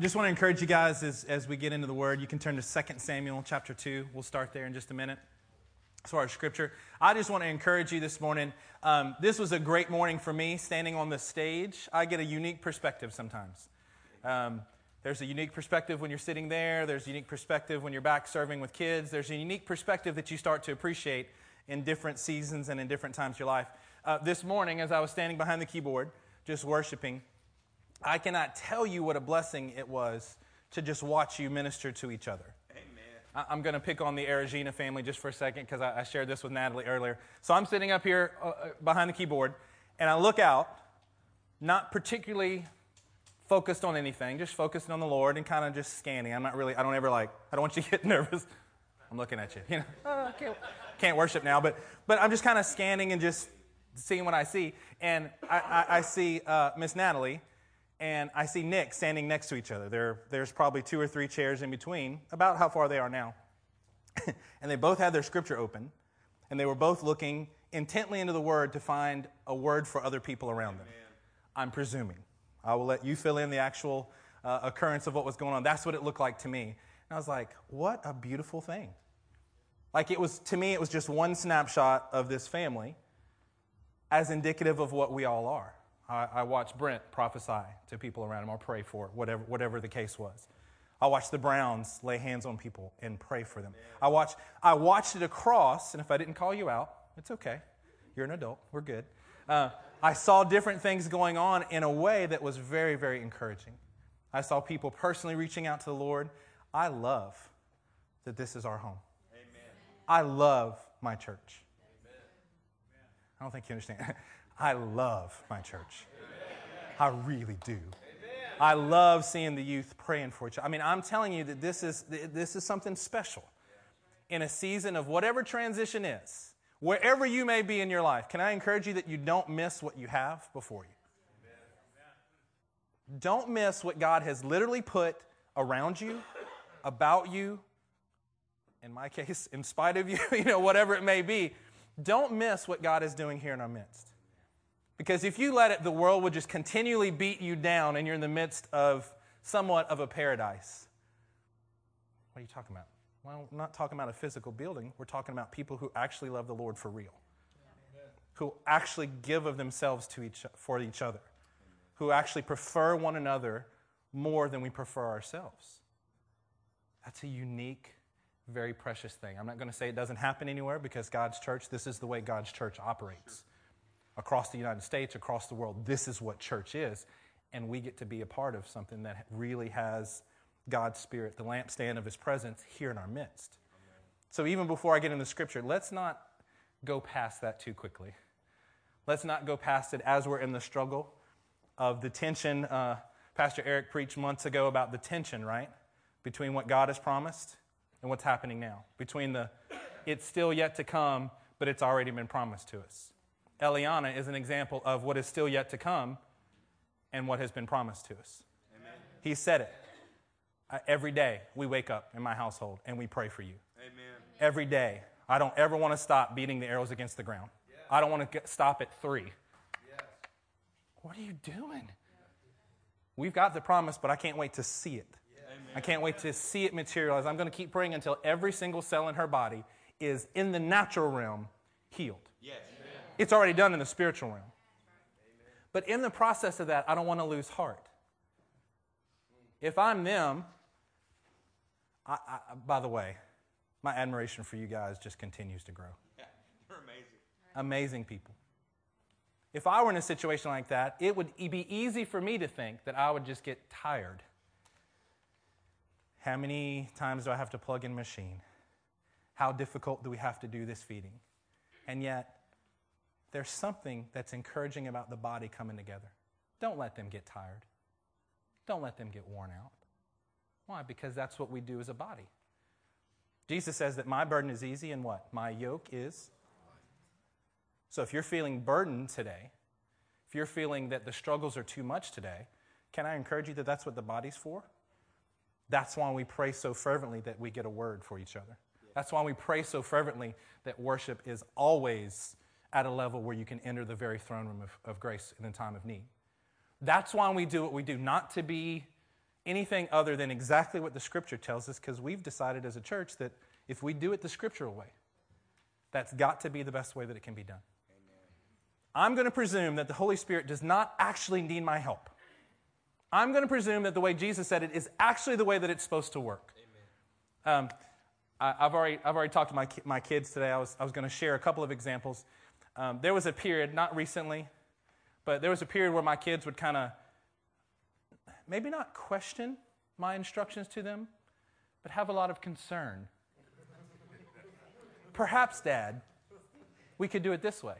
I just want to encourage you guys as, as we get into the word. You can turn to 2 Samuel chapter 2. We'll start there in just a minute. As far as scripture, I just want to encourage you this morning. Um, this was a great morning for me standing on the stage. I get a unique perspective sometimes. Um, there's a unique perspective when you're sitting there, there's a unique perspective when you're back serving with kids, there's a unique perspective that you start to appreciate in different seasons and in different times of your life. Uh, this morning, as I was standing behind the keyboard, just worshiping, I cannot tell you what a blessing it was to just watch you minister to each other. Amen. I'm going to pick on the Aragina family just for a second because I, shared this with Natalie earlier. So I'm sitting up here uh, uh, behind the keyboard, and I look out, not particularly focused on anything, just focusing on the Lord and kind of just scanning. I'm not really, I don't ever like, I don't want you to get nervous. I'm looking at you. You know, oh, I can't, can't worship now, but, but I'm just kind of scanning and just seeing what I see. And I, I, I see uh, Miss Natalie and I see Nick standing next to each other. There, there's probably two or three chairs in between, about how far they are now. and they both had their scripture open, and they were both looking intently into the word to find a word for other people around them. I'm presuming. I will let you fill in the actual uh, occurrence of what was going on. That's what it looked like to me. And I was like, what a beautiful thing. Like it was, to me, it was just one snapshot of this family as indicative of what we all are. I, I watched Brent prophesy to people around him or pray for it, whatever, whatever the case was. I watched the Browns lay hands on people and pray for them. I watched, I watched it across, and if I didn't call you out, it's okay. You're an adult. We're good. Uh, I saw different things going on in a way that was very, very encouraging. I saw people personally reaching out to the Lord. I love that this is our home. Amen. I love my church. Amen. I don't think you understand. I love my church. I really do. I love seeing the youth praying for each other. I mean, I'm telling you that this is, this is something special in a season of whatever transition is, wherever you may be in your life. Can I encourage you that you don't miss what you have before you? Don't miss what God has literally put around you, about you, in my case, in spite of you, you know, whatever it may be. Don't miss what God is doing here in our midst. Because if you let it, the world would just continually beat you down and you're in the midst of somewhat of a paradise. What are you talking about? Well, we're not talking about a physical building. We're talking about people who actually love the Lord for real, who actually give of themselves to each, for each other, who actually prefer one another more than we prefer ourselves. That's a unique, very precious thing. I'm not going to say it doesn't happen anywhere because God's church, this is the way God's church operates across the United States, across the world. This is what church is. And we get to be a part of something that really has God's Spirit, the lampstand of His presence, here in our midst. So even before I get into Scripture, let's not go past that too quickly. Let's not go past it as we're in the struggle of the tension. Uh, Pastor Eric preached months ago about the tension, right? Between what God has promised and what's happening now. Between the it's still yet to come, but it's already been promised to us. Eliana is an example of what is still yet to come and what has been promised to us. Amen. He said it. Every day we wake up in my household and we pray for you. Amen. Every day. I don't ever want to stop beating the arrows against the ground. I don't want to stop at three. Yes. What are you doing? We've got the promise, but I can't wait to see it. I can't wait to see it materialize. I'm going to keep praying until every single cell in her body is in the natural realm healed. It's already done in the spiritual realm. But in the process of that, I don't want to lose heart. If I'm them, I, I, by the way, my admiration for you guys just continues to grow. Yeah, you're amazing. Amazing people. If I were in a situation like that, it would be easy for me to think that I would just get tired. How many times do I have to plug in machine? How difficult do we have to do this feeding? And yet, there's something that's encouraging about the body coming together. Don't let them get tired. Don't let them get worn out. Why? Because that's what we do as a body. Jesus says that my burden is easy and what? My yoke is. So if you're feeling burdened today, if you're feeling that the struggles are too much today, can I encourage you that that's what the body's for? That's why we pray so fervently that we get a word for each other. That's why we pray so fervently that worship is always at a level where you can enter the very throne room of, of grace in a time of need. That's why we do what we do, not to be anything other than exactly what the Scripture tells us because we've decided as a church that if we do it the scriptural way, that's got to be the best way that it can be done. I'm going to presume that the Holy Spirit does not actually need my help. I'm going to presume that the way Jesus said it is actually the way that it's supposed to work. Um, I, have already, I've already talked to my, my kids today. I was, I was going to share a couple of examples. Um, there was a period, not recently, but there was a period where my kids would kind of maybe not question my instructions to them, but have a lot of concern. Perhaps, Dad, we could do it this way.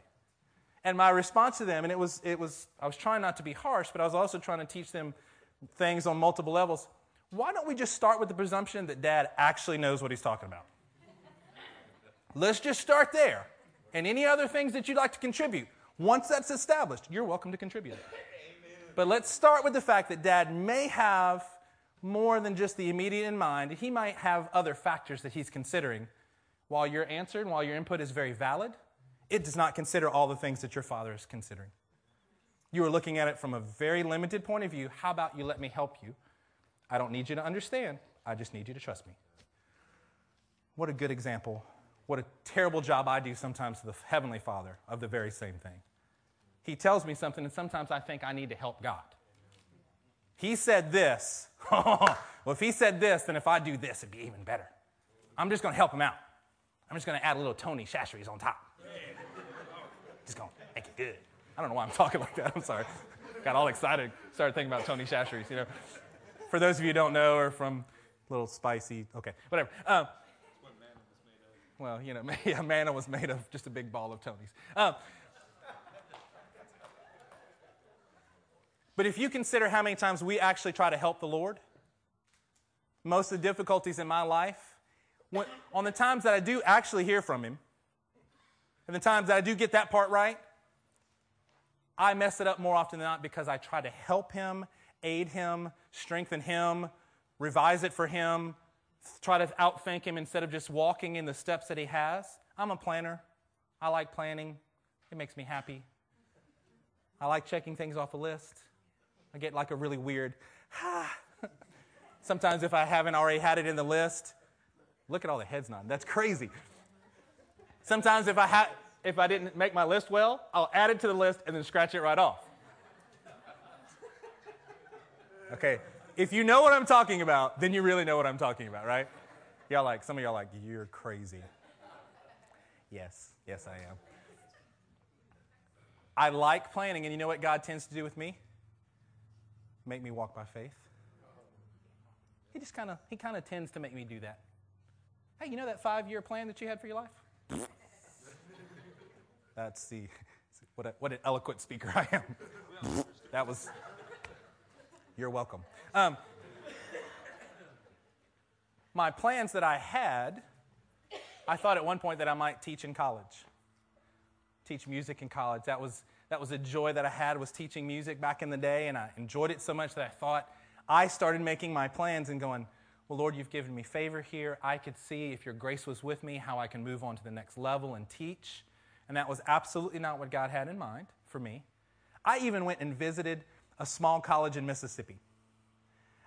And my response to them, and it was, it was, I was trying not to be harsh, but I was also trying to teach them things on multiple levels. Why don't we just start with the presumption that dad actually knows what he's talking about? Let's just start there. And any other things that you'd like to contribute, once that's established, you're welcome to contribute. But let's start with the fact that dad may have more than just the immediate in mind. He might have other factors that he's considering. While your answer and while your input is very valid, it does not consider all the things that your father is considering. You are looking at it from a very limited point of view. How about you let me help you? I don't need you to understand, I just need you to trust me. What a good example. What a terrible job I do sometimes to the Heavenly Father of the very same thing. He tells me something, and sometimes I think I need to help God. He said this. well, if he said this, then if I do this, it'd be even better. I'm just going to help him out. I'm just going to add a little Tony Chachere's on top. Just going to make it good. I don't know why I'm talking like that. I'm sorry. Got all excited. Started thinking about Tony Chachere's, you know. For those of you who don't know, or from a little spicy, okay, whatever. Um, well, you know, yeah, manna was made of just a big ball of Tony's. Um, but if you consider how many times we actually try to help the Lord, most of the difficulties in my life, when, on the times that I do actually hear from Him, and the times that I do get that part right, I mess it up more often than not because I try to help Him, aid Him, strengthen Him, revise it for Him, try to outthink Him instead of just walking in the steps that He has. I'm a planner. I like planning, it makes me happy. I like checking things off a list. I get like a really weird, ah. Sometimes if I haven't already had it in the list, look at all the heads nodding. That's crazy. Sometimes if I, ha- if I didn't make my list well, I'll add it to the list and then scratch it right off. Okay, if you know what I'm talking about, then you really know what I'm talking about, right? Y'all like, some of y'all like, you're crazy. Yes, yes, I am. I like planning, and you know what God tends to do with me? Make me walk by faith. He just kind of, he kind of tends to make me do that. Hey, you know that five year plan that you had for your life? That's the, what, a, what an eloquent speaker I am. that was, you're welcome. Um, my plans that I had, I thought at one point that I might teach in college, teach music in college. That was, that was a joy that I had was teaching music back in the day, and I enjoyed it so much that I thought I started making my plans and going, well, Lord, you've given me favor here. I could see if your grace was with me, how I can move on to the next level and teach. And that was absolutely not what God had in mind for me. I even went and visited a small college in Mississippi.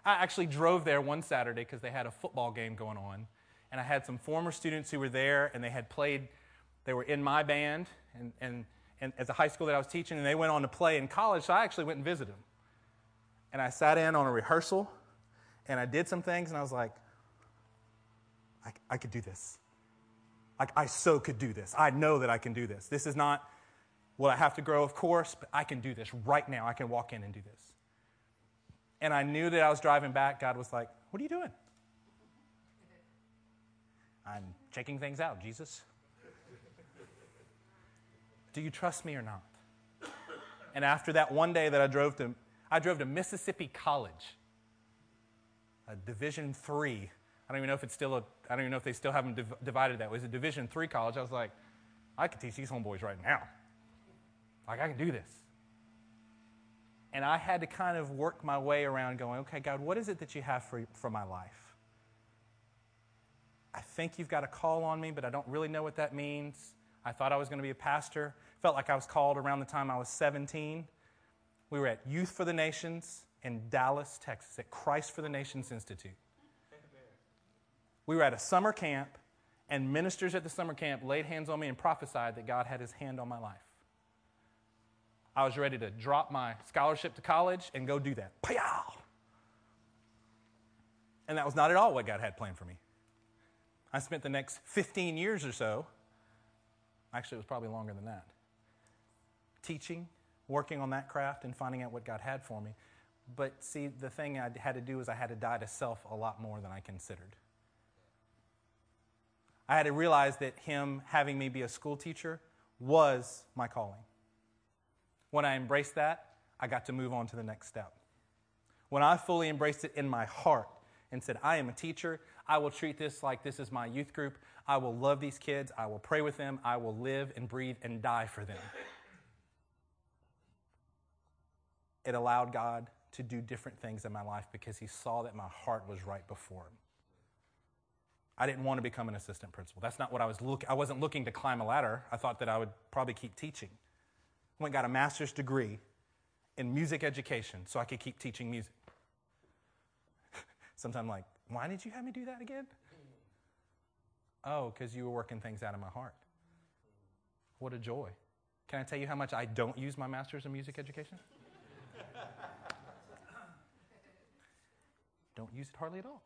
I actually drove there one Saturday because they had a football game going on. And I had some former students who were there and they had played, they were in my band and, and, and at the high school that I was teaching, and they went on to play in college. So I actually went and visited them. And I sat in on a rehearsal and I did some things and I was like, I, I could do this. Like, I so could do this. I know that I can do this. This is not what I have to grow, of course, but I can do this right now. I can walk in and do this. And I knew that I was driving back. God was like, What are you doing? I'm checking things out, Jesus. Do you trust me or not? And after that one day that I drove to, I drove to Mississippi College, a Division three I don't even know if it's still a, I don't even know if they still haven't div- divided that. It was a Division three college. I was like, I could teach these homeboys right now. Like, I can do this. And I had to kind of work my way around going, okay, God, what is it that you have for, for my life? I think you've got a call on me, but I don't really know what that means. I thought I was going to be a pastor. Felt like I was called around the time I was 17 We were at Youth for the Nations in Dallas, Texas, at Christ for the Nations Institute. We were at a summer camp, and ministers at the summer camp laid hands on me and prophesied that God had his hand on my life. I was ready to drop my scholarship to college and go do that. Pow! And that was not at all what God had planned for me. I spent the next 15 years or so, actually, it was probably longer than that, teaching, working on that craft, and finding out what God had for me. But see, the thing I had to do is I had to die to self a lot more than I considered. I had to realize that Him having me be a school teacher was my calling. When I embraced that, I got to move on to the next step. When I fully embraced it in my heart and said, I am a teacher, I will treat this like this is my youth group, I will love these kids, I will pray with them, I will live and breathe and die for them. It allowed God to do different things in my life because He saw that my heart was right before Him. I didn't want to become an assistant principal. That's not what I was looking. I wasn't looking to climb a ladder. I thought that I would probably keep teaching. Went got a master's degree in music education so I could keep teaching music. Sometimes I'm like, why did you have me do that again? Oh, because you were working things out of my heart. What a joy. Can I tell you how much I don't use my master's in music education? don't use it hardly at all.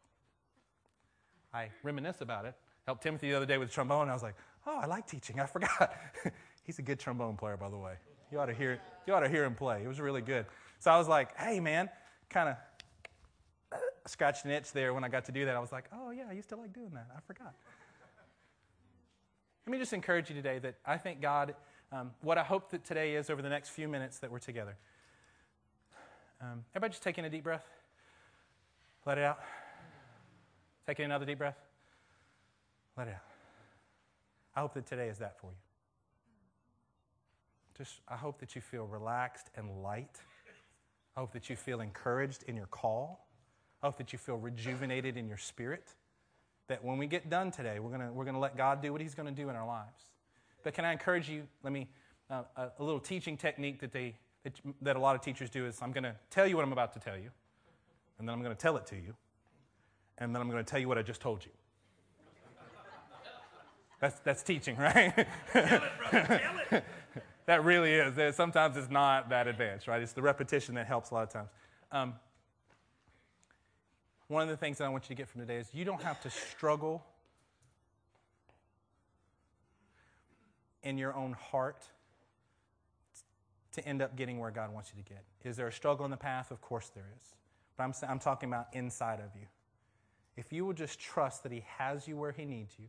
I reminisce about it. Helped Timothy the other day with trombone, I was like, oh, I like teaching. I forgot. He's a good trombone player, by the way. You ought to hear, you ought to hear him play. It was really good. So I was like, hey, man, kind of scratched an itch there when I got to do that. I was like, oh, yeah, I used to like doing that. I forgot. Let me just encourage you today that I think God, um, what I hope that today is over the next few minutes that we're together. Um, everybody just taking a deep breath. Let it out. Taking another deep breath. Let it out. I hope that today is that for you. Just, I hope that you feel relaxed and light. I hope that you feel encouraged in your call. I hope that you feel rejuvenated in your spirit. That when we get done today, we're gonna we're gonna let God do what He's to do in our lives. But can I encourage you? Let me, uh, a, a, little teaching technique that, they, that, that a lot of teachers do is I'm to tell you what I'm about to tell you, and then I'm to tell it to you, and then I'm to tell you what I just told you. That's, that's teaching, right? tell it, brother, tell it. That really is. Sometimes it's not that advanced, right? It's the repetition that helps a lot of times. Um, one of the things that I want you to get from today is you don't have to struggle in your own heart to end up getting where God wants you to get. Is there a struggle in the path? Of course there is. But I'm, I'm talking about inside of you. If you will just trust that He has you where He needs you,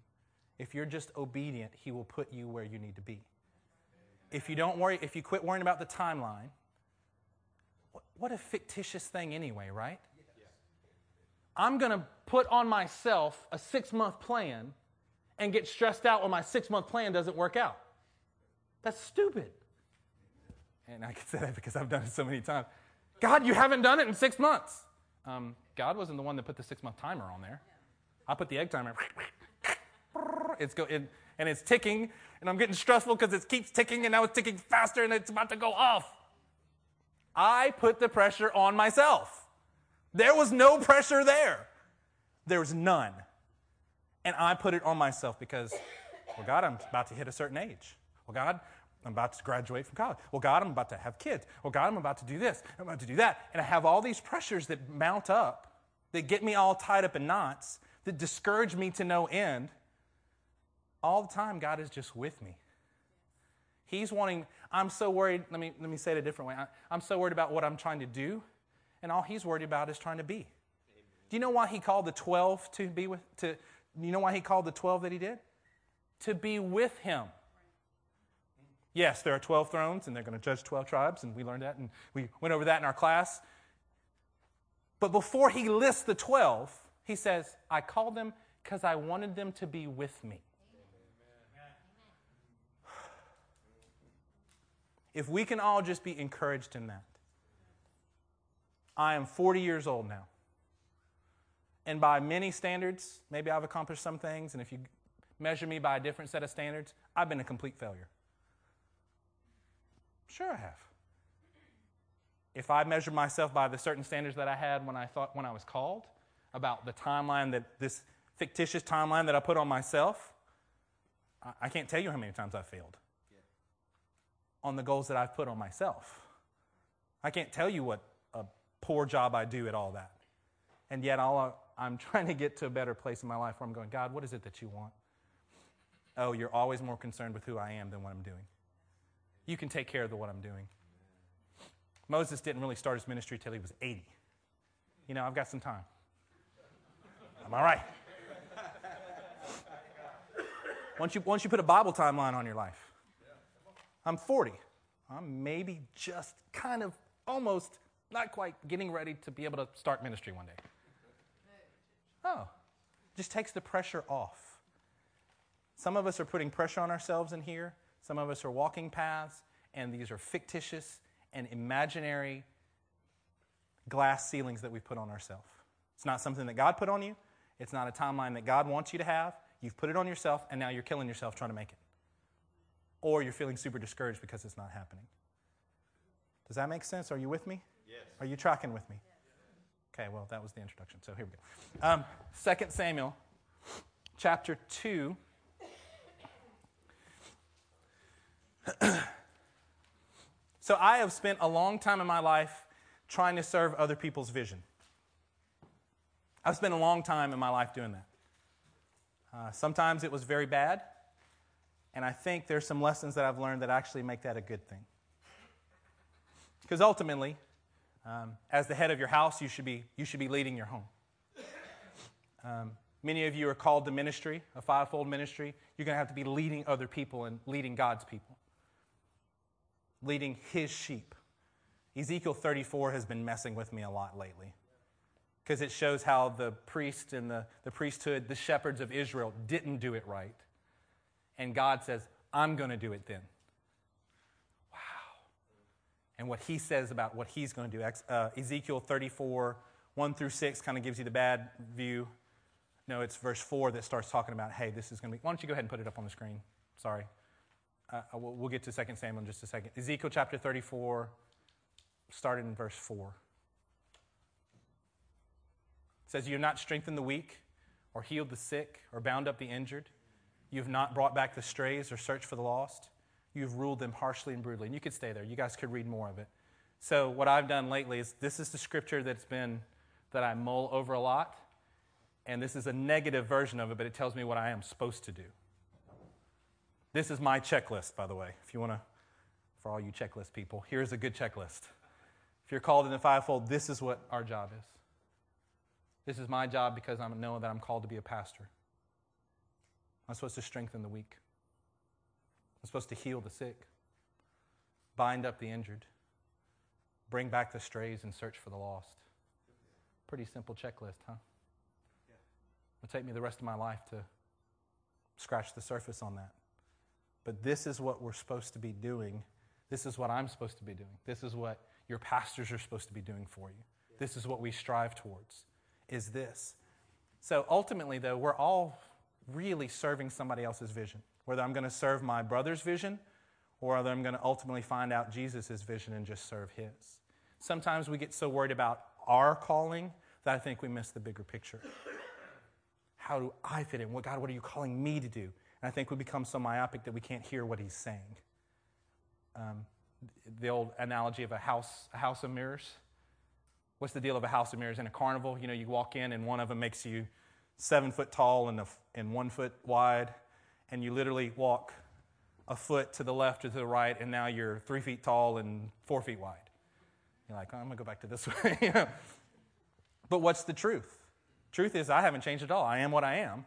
if you're just obedient, He will put you where you need to be. If you don't worry, if you quit worrying about the timeline, what a fictitious thing anyway, right? I'm going to put on myself a six month plan and get stressed out when my six month plan doesn't work out. That's stupid. And I can say that because I've done it so many times. God, you haven't done it in six months. Um, God wasn't the one that put the six month timer on there. I put the egg timer. It's go, it, and it's ticking, and I'm getting stressful because it keeps ticking, and now it's ticking faster, and it's about to go off. I put the pressure on myself. There was no pressure there. There was none. And I put it on myself because, well, God, I'm about to hit a certain age. Well, God, I'm about to graduate from college. Well, God, I'm about to have kids. Well, God, I'm about to do this. I'm about to do that. And I have all these pressures that mount up that get me all tied up in knots, that discourage me to no end. All the time, God is just with me. He's wanting, I'm so worried, let me, let me say it a different way. I, I'm so worried about what I'm trying to do and all he's worried about is trying to be. Amen. Do you know why he called the 12 to be with to you know why he called the 12 that he did? To be with him. Yes, there are 12 thrones and they're going to judge 12 tribes and we learned that and we went over that in our class. But before he lists the 12, he says, "I called them because I wanted them to be with me." If we can all just be encouraged in that. I am 40 years old now. And by many standards, maybe I've accomplished some things, and if you measure me by a different set of standards, I've been a complete failure. Sure, I have. if I measure myself by the certain standards that I had when I thought when I was called, about the timeline that this fictitious timeline that I put on myself, I, I can't tell you how many times I've failed on the goals that I've put on myself. I can't tell you what a poor job I do at all that. And yet, all I'm trying to get to a better place in my life where I'm going, God, what is it that you want? Oh, you're always more concerned with who I am than what I'm doing. You can take care of the, what I'm doing. Moses didn't really start his ministry till he was 80. You know, I've got some time. I'm I right? Once you, once you put a Bible timeline on your life, I'm 40. I'm maybe just kind of almost, not quite getting ready to be able to start ministry one day. Oh, just takes the pressure off. Some of us are putting pressure on ourselves in here. Some of us are walking paths, and these are fictitious and imaginary glass ceilings that we put on ourselves. It's not something that God put on you. It's not a timeline that God wants you to have. You've put it on yourself, and now you're killing yourself trying to make it. Or you're feeling super discouraged because it's not happening. Does that make sense? Are you with me? Yes. Are you tracking with me? Yes. Okay, well, that was the introduction. So here we go. Um, 2 Samuel chapter 2. so I have spent a long time in my life trying to serve other people's vision. I've spent a long time in my life doing that. Uh, sometimes it was very bad, and I think there's some lessons that I've learned that actually make that a good thing. Because ultimately, um, as the head of your house, you should be, you should be leading your home. Um, many of you are called to ministry, a fivefold ministry. You're going to have to be leading other people and leading God's people, leading His sheep. Ezekiel 34 has been messing with me a lot lately because it shows how the priest and the, the priesthood, the shepherds of Israel, didn't do it right. And God says, I'm going to do it then. Wow. And what he says about what he's going to do, uh, Ezekiel 34, 1 through 6, kind of gives you the bad view. No, it's verse 4 that starts talking about, hey, this is going to be. Why don't you go ahead and put it up on the screen? Sorry. Uh, we'll, we'll get to 2 Samuel in just a second. Ezekiel chapter 34, started in verse 4. It says, You have not strengthened the weak, or healed the sick, or bound up the injured. You have not brought back the strays or searched for the lost. You have ruled them harshly and brutally. And you could stay there. You guys could read more of it. So, what I've done lately is this is the scripture that's been, that I mull over a lot. And this is a negative version of it, but it tells me what I am supposed to do. This is my checklist, by the way. If you want to, for all you checklist people, here's a good checklist. If you're called in the fivefold, this is what our job is. This is my job because I know that I'm called to be a pastor. I'm supposed to strengthen the weak. I'm supposed to heal the sick, bind up the injured, bring back the strays, and search for the lost. Pretty simple checklist, huh? It'll take me the rest of my life to scratch the surface on that. But this is what we're supposed to be doing. This is what I'm supposed to be doing. This is what your pastors are supposed to be doing for you. This is what we strive towards is this. So ultimately, though, we're all really serving somebody else's vision. Whether I'm going to serve my brother's vision or whether I'm going to ultimately find out Jesus' vision and just serve his. Sometimes we get so worried about our calling that I think we miss the bigger picture. How do I fit in? What God, what are you calling me to do? And I think we become so myopic that we can't hear what he's saying. Um, the old analogy of a house, a house of mirrors. What's the deal of a house of mirrors? In a carnival, you know, you walk in and one of them makes you seven foot tall and, a, and one foot wide, and you literally walk a foot to the left or to the right, and now you're three feet tall and four feet wide. You're like, oh, I'm to go back to this way. But what's the truth? Truth is, I haven't changed at all. I am what I am,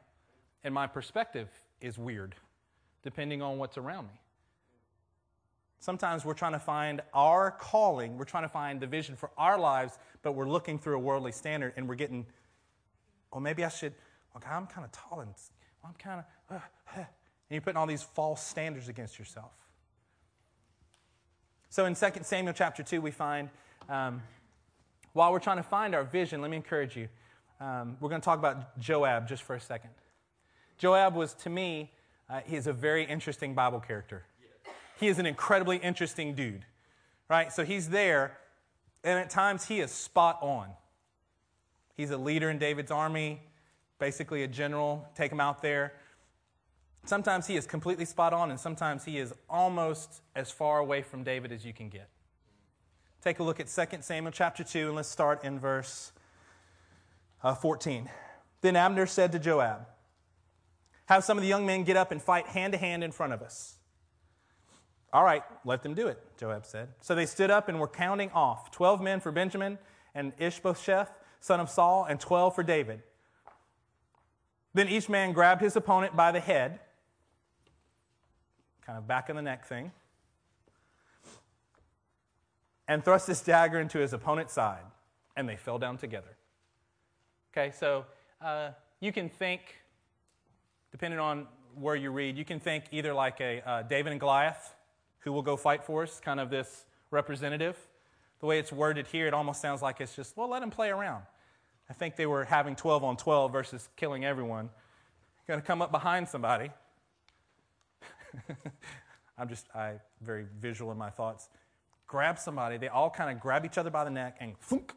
and my perspective is weird, depending on what's around me. Sometimes we're trying to find our calling, we're trying to find the vision for our lives, but we're looking through a worldly standard and we're getting, well, maybe I should, okay, I'm kind of tall and I'm kind of, uh, uh, and you're putting all these false standards against yourself. So in 2 Samuel chapter 2, we find, um, while we're trying to find our vision, let me encourage you. Um, we're going to talk about Joab just for a second. Joab was, to me, uh, is a very interesting Bible character he is an incredibly interesting dude, right? So he's there, And at times he is spot on. He's a leader in David's army, basically a general. Take him out there. Sometimes he is completely spot on, and sometimes he is almost as far away from David as you can get. Take a look at 2 Samuel chapter 2, and let's start in verse uh, 14. Then Abner said to Joab, Have some of the young men get up and fight hand to hand in front of us. All right, let them do it, Joab said. So they stood up and were counting off 12 men for Benjamin and Ishbosheth, son of Saul, and 12 for David. Then each man grabbed his opponent by the head, kind of back of the neck thing, and thrust his dagger into his opponent's side, and they fell down together. Okay, so uh, you can think, depending on where you read, you can think either like a uh, David and Goliath who will go fight for us, kind of this representative. The way it's worded here, it almost sounds like it's just, well, let him play around. I think they were having 12 on 12 versus killing everyone. Going to come up behind somebody. I'm just, I very visual in my thoughts. Grab somebody. They all kind of grab each other by the neck and thunk,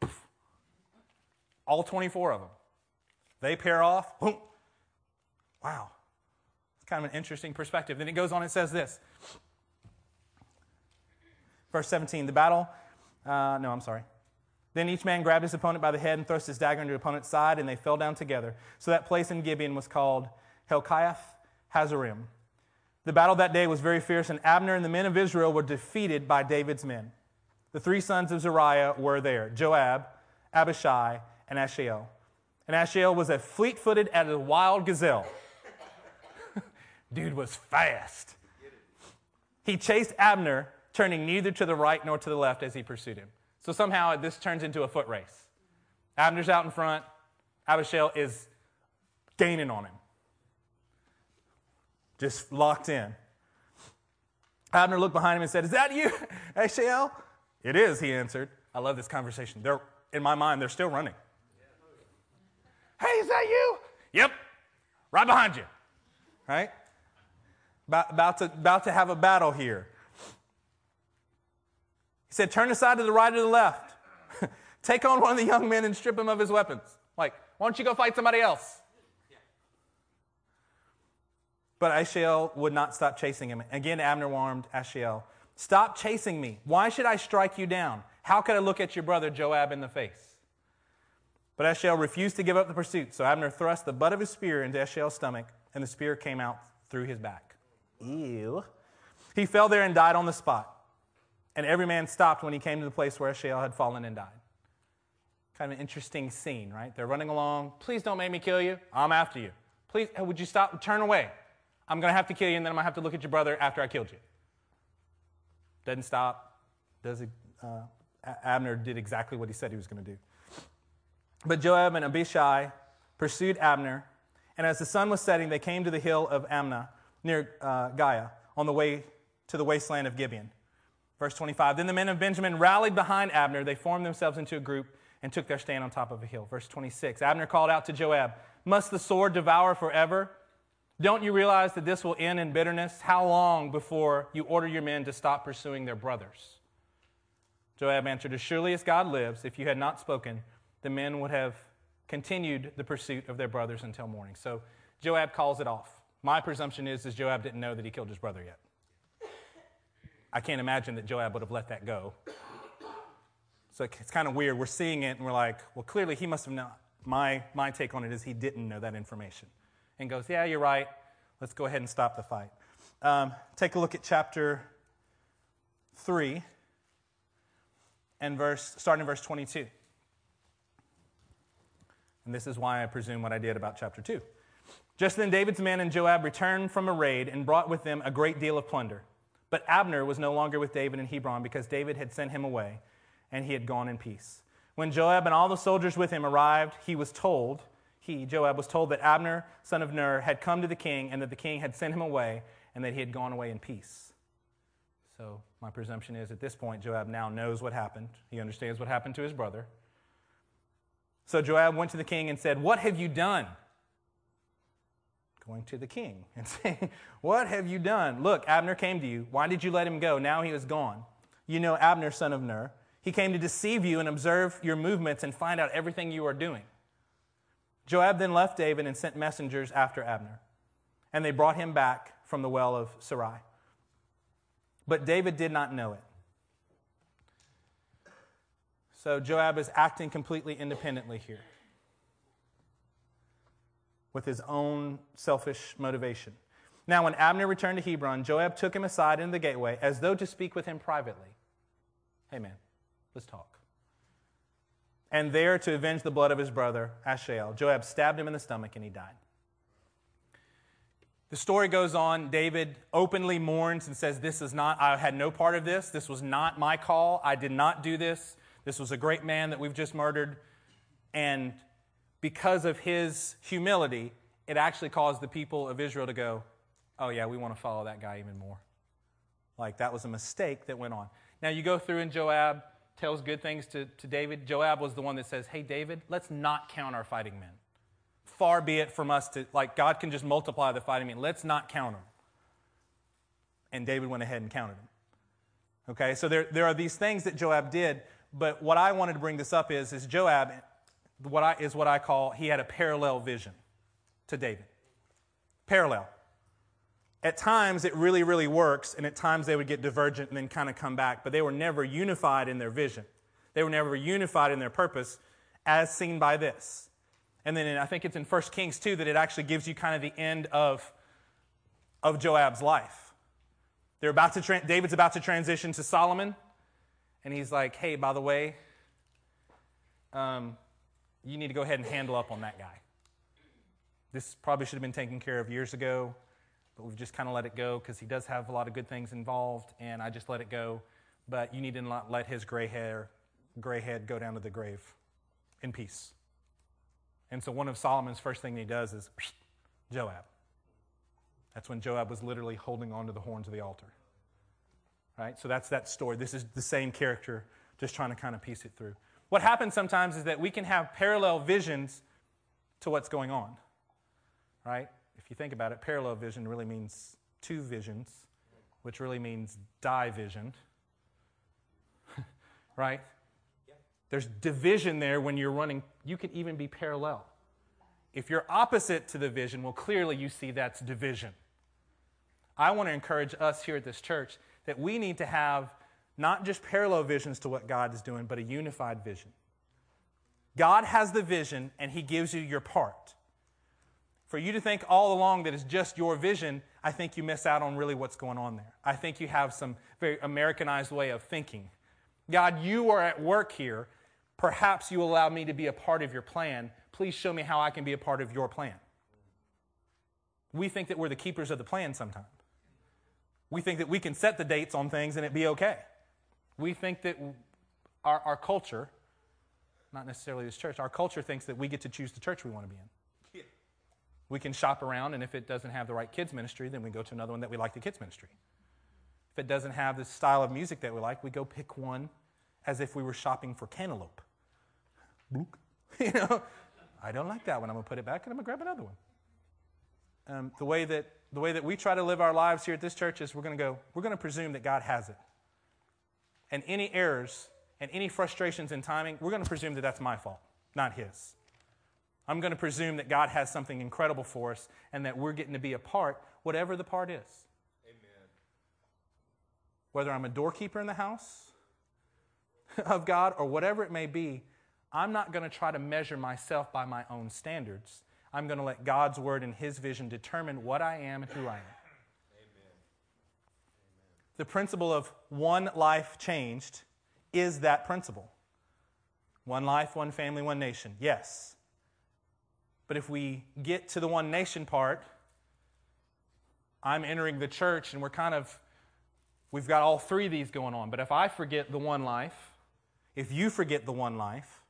poof, all 24 of them. They pair off. Boom. Wow It's kind of an interesting perspective. Then it goes on and says this. Verse 17, the battle, uh, no, I'm sorry. Then each man grabbed his opponent by the head and thrust his dagger into his opponent's side, and they fell down together. So that place in Gibeon was called Helkath Hazzurim. The battle that day was very fierce, and Abner and the men of Israel were defeated by David's men. The three sons of Zeruiah were there Joab, Abishai, and Ashael. And Ashael was as fleet footed as a wild gazelle. Dude was fast. He chased Abner, turning neither to the right nor to the left as he pursued him. So somehow this turns into a foot race. Abner's out in front, Abishai is gaining on him. Just locked in. Abner looked behind him and said, Is that you, Ashael? It is, he answered. I love this conversation. They're, in my mind, they're still running. Hey, is that you? Yep, right behind you. Right? about, to, about to have a battle here. He said, Turn aside to the right or the left. Take on one of the young men and strip him of his weapons. Like, why don't you go fight somebody else? But Ashael would not stop chasing him. Again, Abner warned Ashael, Stop chasing me. Why should I strike you down? How could I look at your brother Joab in the face? But Ashael refused to give up the pursuit. So Abner thrust the butt of his spear into Ashael's stomach, and the spear came out through his back. Ew. He fell there and died on the spot. And every man stopped when he came to the place where Ashael had fallen and died. Kind of an interesting scene, right? They're running along. Please don't make me kill you. I'm after you. Please, would you stop? Turn away. I'm going to have to kill you, and then I'm going to have to look at your brother after I killed you. Doesn't stop. Does it, uh, Abner did exactly what he said he was going to do. But Joab and Abishai pursued Abner, and as the sun was setting, they came to the hill of Ammah near uh, Giah on the way to the wasteland of Gibeon. Verse 25 Then the men of Benjamin rallied behind Abner. They formed themselves into a group and took their stand on top of a hill. Verse 26 Abner called out to Joab, Must the sword devour forever? Don't you realize that this will end in bitterness? How long before you order your men to stop pursuing their brothers? Joab answered, As surely as God lives, if you had not spoken, the men would have continued the pursuit of their brothers until morning. So Joab calls it off. My presumption is, is Joab didn't know that he killed his brother yet. I can't imagine that Joab would have let that go. So it's kind of weird. We're seeing it and we're like, well, clearly he must have not. My, my take on it is he didn't know that information. And goes, yeah, you're right. Let's go ahead and stop the fight. Um, take a look at chapter 3 and verse, starting in verse 22. And this is why I presume what I did about chapter 2. Just then David's men and Joab returned from a raid and brought with them a great deal of plunder. But Abner was no longer with David in Hebron because David had sent him away and he had gone in peace. When Joab and all the soldiers with him arrived, he was told, he, Joab, was told that Abner, son of Ner, had come to the king and that the king had sent him away and that he had gone away in peace. So my presumption is at this point, Joab now knows what happened. He understands what happened to his brother. So Joab went to the king and said, What have you done? Going to the king and saying, What have you done? Look, Abner came to you. Why did you let him go? Now he is gone. You know Abner, son of Ner. He came to deceive you and observe your movements and find out everything you are doing. Joab then left David and sent messengers after Abner, and they brought him back from the well of Sarai. But David did not know it. So Joab is acting completely independently here with his own selfish motivation. Now, when Abner returned to Hebron, Joab took him aside into the gateway as though to speak with him privately. Hey, man, let's talk. And there, to avenge the blood of his brother, Asahel, Joab stabbed him in the stomach and he died. The story goes on. David openly mourns and says, This is not, I had no part of this. This was not my call. I did not do this. This was a great man that we've just murdered. And because of his humility, it actually caused the people of Israel to go, Oh, yeah, we want to follow that guy even more. Like that was a mistake that went on. Now you go through and Joab tells good things to, to David. Joab was the one that says, Hey, David, let's not count our fighting men far be it from us to, like, God can just multiply the fighting men. Let's not count them. And David went ahead and counted them. Okay, so there, there are these things that Joab did, but what I wanted to bring this up is, is Joab what I, is what I call, he had a parallel vision to David. Parallel. At times it really, really works, and at times they would get divergent and then kind of come back, but they were never unified in their vision. They were never unified in their purpose, as seen by this. And then in, I think it's in 1 Kings 2 that it actually gives you kind of the end of, of Joab's life. They're about to tra- David's about to transition to Solomon, and he's like, hey, by the way, um, you need to go ahead and handle up on that guy. This probably should have been taken care of years ago, but we've just kind of let it go because he does have a lot of good things involved, and I just let it go. But you need to not let his gray hair, gray head go down to the grave in peace. And so one of Solomon's first thing he does is Joab. That's when Joab was literally holding on to the horns of the altar. Right? So that's that story. This is the same character, just trying to kind of piece it through. What happens sometimes is that we can have parallel visions to what's going on. Right? If you think about it, parallel vision really means two visions, which really means division. right? There's division there when you're running. You can even be parallel. If you're opposite to the vision, well, clearly you see that's division. I want to encourage us here at this church that we need to have not just parallel visions to what God is doing, but a unified vision. God has the vision and He gives you your part. For you to think all along that it's just your vision, I think you miss out on really what's going on there. I think you have some very Americanized way of thinking. God, you are at work here, Perhaps you allow me to be a part of your plan. Please show me how I can be a part of your plan. We think that we're the keepers of the plan sometimes. We think that we can set the dates on things and it be okay. We think that our, our culture, not necessarily this church, our culture thinks that we get to choose the church we want to be in. We can shop around, and if it doesn't have the right kids' ministry, then we go to another one that we like the kids' ministry. If it doesn't have the style of music that we like, we go pick one as if we were shopping for cantaloupe. You know, I don't like that one. I'm going to put it back and I'm going to grab another one. Um, the, way that, the way that we try to live our lives here at this church is we're going to go, we're going to presume that God has it. And any errors and any frustrations in timing, we're going to presume that that's my fault, not His. I'm going to presume that God has something incredible for us and that we're getting to be a part, whatever the part is. Amen. Whether I'm a doorkeeper in the house of God or whatever it may be, I'm not going to try to measure myself by my own standards. I'm going to let God's word and his vision determine what I am and who I am. The principle of one life changed is that principle. One life, one family, one nation. Yes. But if we get to the one nation part, I'm entering the church and we're kind of, we've got all three of these going on. But if I forget the one life, if you forget the one life,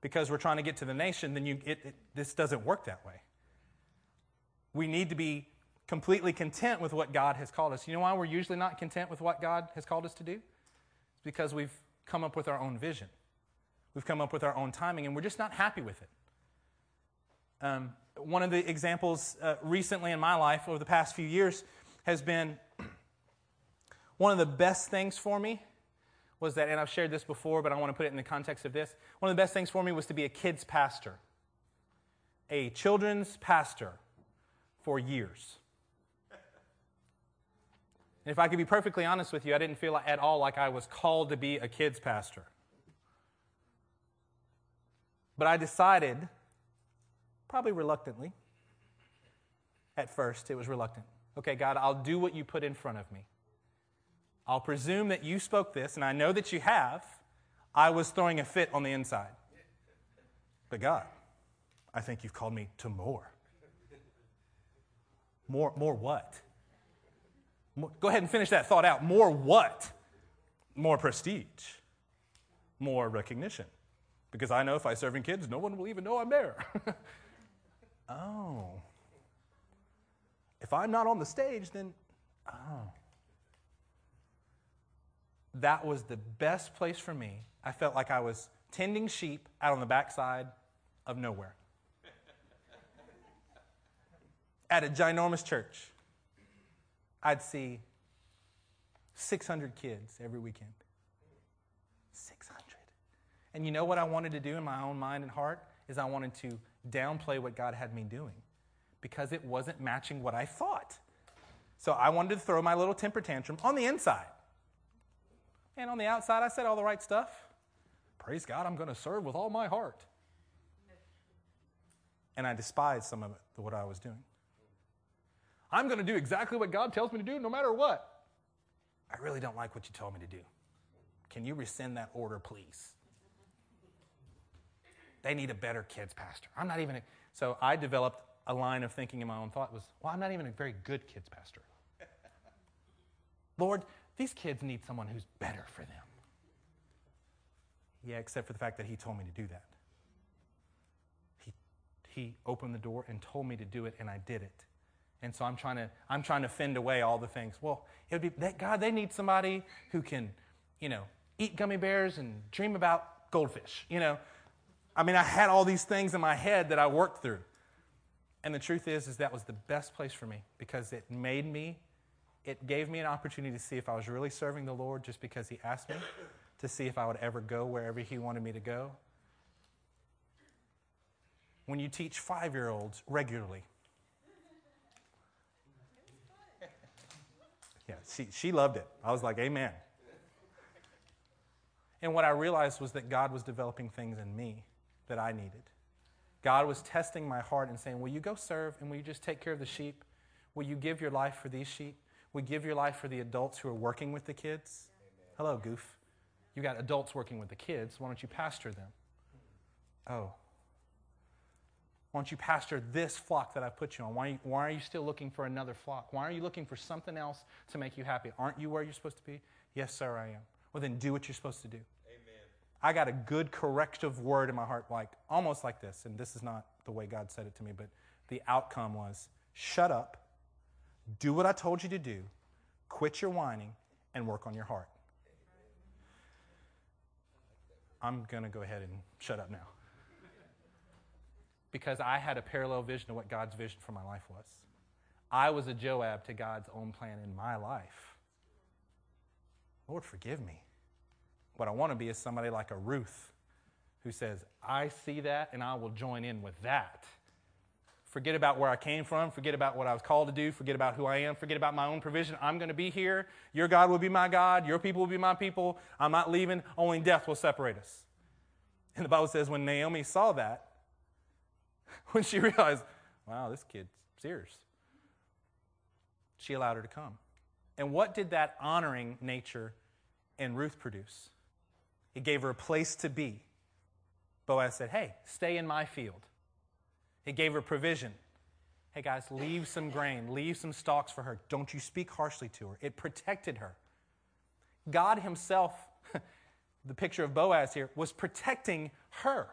because we're trying to get to the nation, then you, it, it, this doesn't work that way. We need to be completely content with what God has called us. You know why we're usually not content with what God has called us to do? It's because we've come up with our own vision. We've come up with our own timing, and we're just not happy with it. Um, one of the examples uh, recently in my life over the past few years has been one of the best things for me was that, and I've shared this before, but I want to put it in the context of this. One of the best things for me was to be a kids' pastor, a children's pastor for years. And if I could be perfectly honest with you, I didn't feel at all like I was called to be a kids' pastor. But I decided, probably reluctantly, at first, it was reluctant. Okay, God, I'll do what you put in front of me. I'll presume that you spoke this, and I know that you have. I was throwing a fit on the inside. But God, I think you've called me to more. More, more what? Go ahead and finish that thought out. More what? More prestige, more recognition. Because I know if I serve in kids, no one will even know I'm there. oh. If I'm not on the stage, then, oh. That was the best place for me. I felt like I was tending sheep out on the backside of nowhere. At a ginormous church, I'd see 600 kids every weekend. 600. And you know what I wanted to do in my own mind and heart? Is I wanted to downplay what God had me doing because it wasn't matching what I thought. So I wanted to throw my little temper tantrum on the inside. And on the outside, I said all the right stuff. Praise God, I'm going to serve with all my heart. And I despised some of it, what I was doing. I'm going to do exactly what God tells me to do no matter what. I really don't like what you told me to do. Can you rescind that order, please? They need a better kids pastor. I'm not even. A, so I developed a line of thinking in my own thought was, well, I'm not even a very good kids pastor. Lord, these kids need someone who's better for them. Yeah, except for the fact that he told me to do that. He, he opened the door and told me to do it, and I did it. And so I'm trying to, I'm trying to fend away all the things. Well, it would be that God, they need somebody who can, you know, eat gummy bears and dream about goldfish. You know, I mean, I had all these things in my head that I worked through. And the truth is, is that was the best place for me because it made me, it gave me an opportunity to see if I was really serving the Lord just because He asked me, to see if I would ever go wherever He wanted me to go. When you teach five year olds regularly, yeah, she, she loved it. I was like, Amen. And what I realized was that God was developing things in me that I needed. God was testing my heart and saying, Will you go serve and will you just take care of the sheep? Will you give your life for these sheep? Will you give your life for the adults who are working with the kids? Hello, goof. You got adults working with the kids. Why don't you pastor them? Oh. Why don't you pastor this flock that I put you on? Why, why are you still looking for another flock? Why are you looking for something else to make you happy? Aren't you where you're supposed to be? Yes, sir, I am. Well, then do what you're supposed to do. Amen. I got a good corrective word in my heart, like almost like this, and this is not the way God said it to me, but the outcome was shut up, do what I told you to do, quit your whining, and work on your heart. I'm going to go ahead and shut up now. Because I had a parallel vision of what God's vision for my life was. I was a Joab to God's own plan in my life. Lord, forgive me. What I want to be is somebody like a Ruth who says, I see that and I will join in with that. Forget about where I came from. Forget about what I was called to do. Forget about who I am. Forget about my own provision. I'm going to be here. Your God will be my God. Your people will be my people. I'm not leaving. Only death will separate us. And the Bible says when Naomi saw that, when she realized, wow, this kid's serious, she allowed her to come. And what did that honoring nature in Ruth produce? It gave her a place to be. Boaz said, Hey, stay in my field. It gave her provision. Hey, guys, leave some grain, leave some stalks for her. Don't you speak harshly to her. It protected her. God Himself, the picture of Boaz here, was protecting her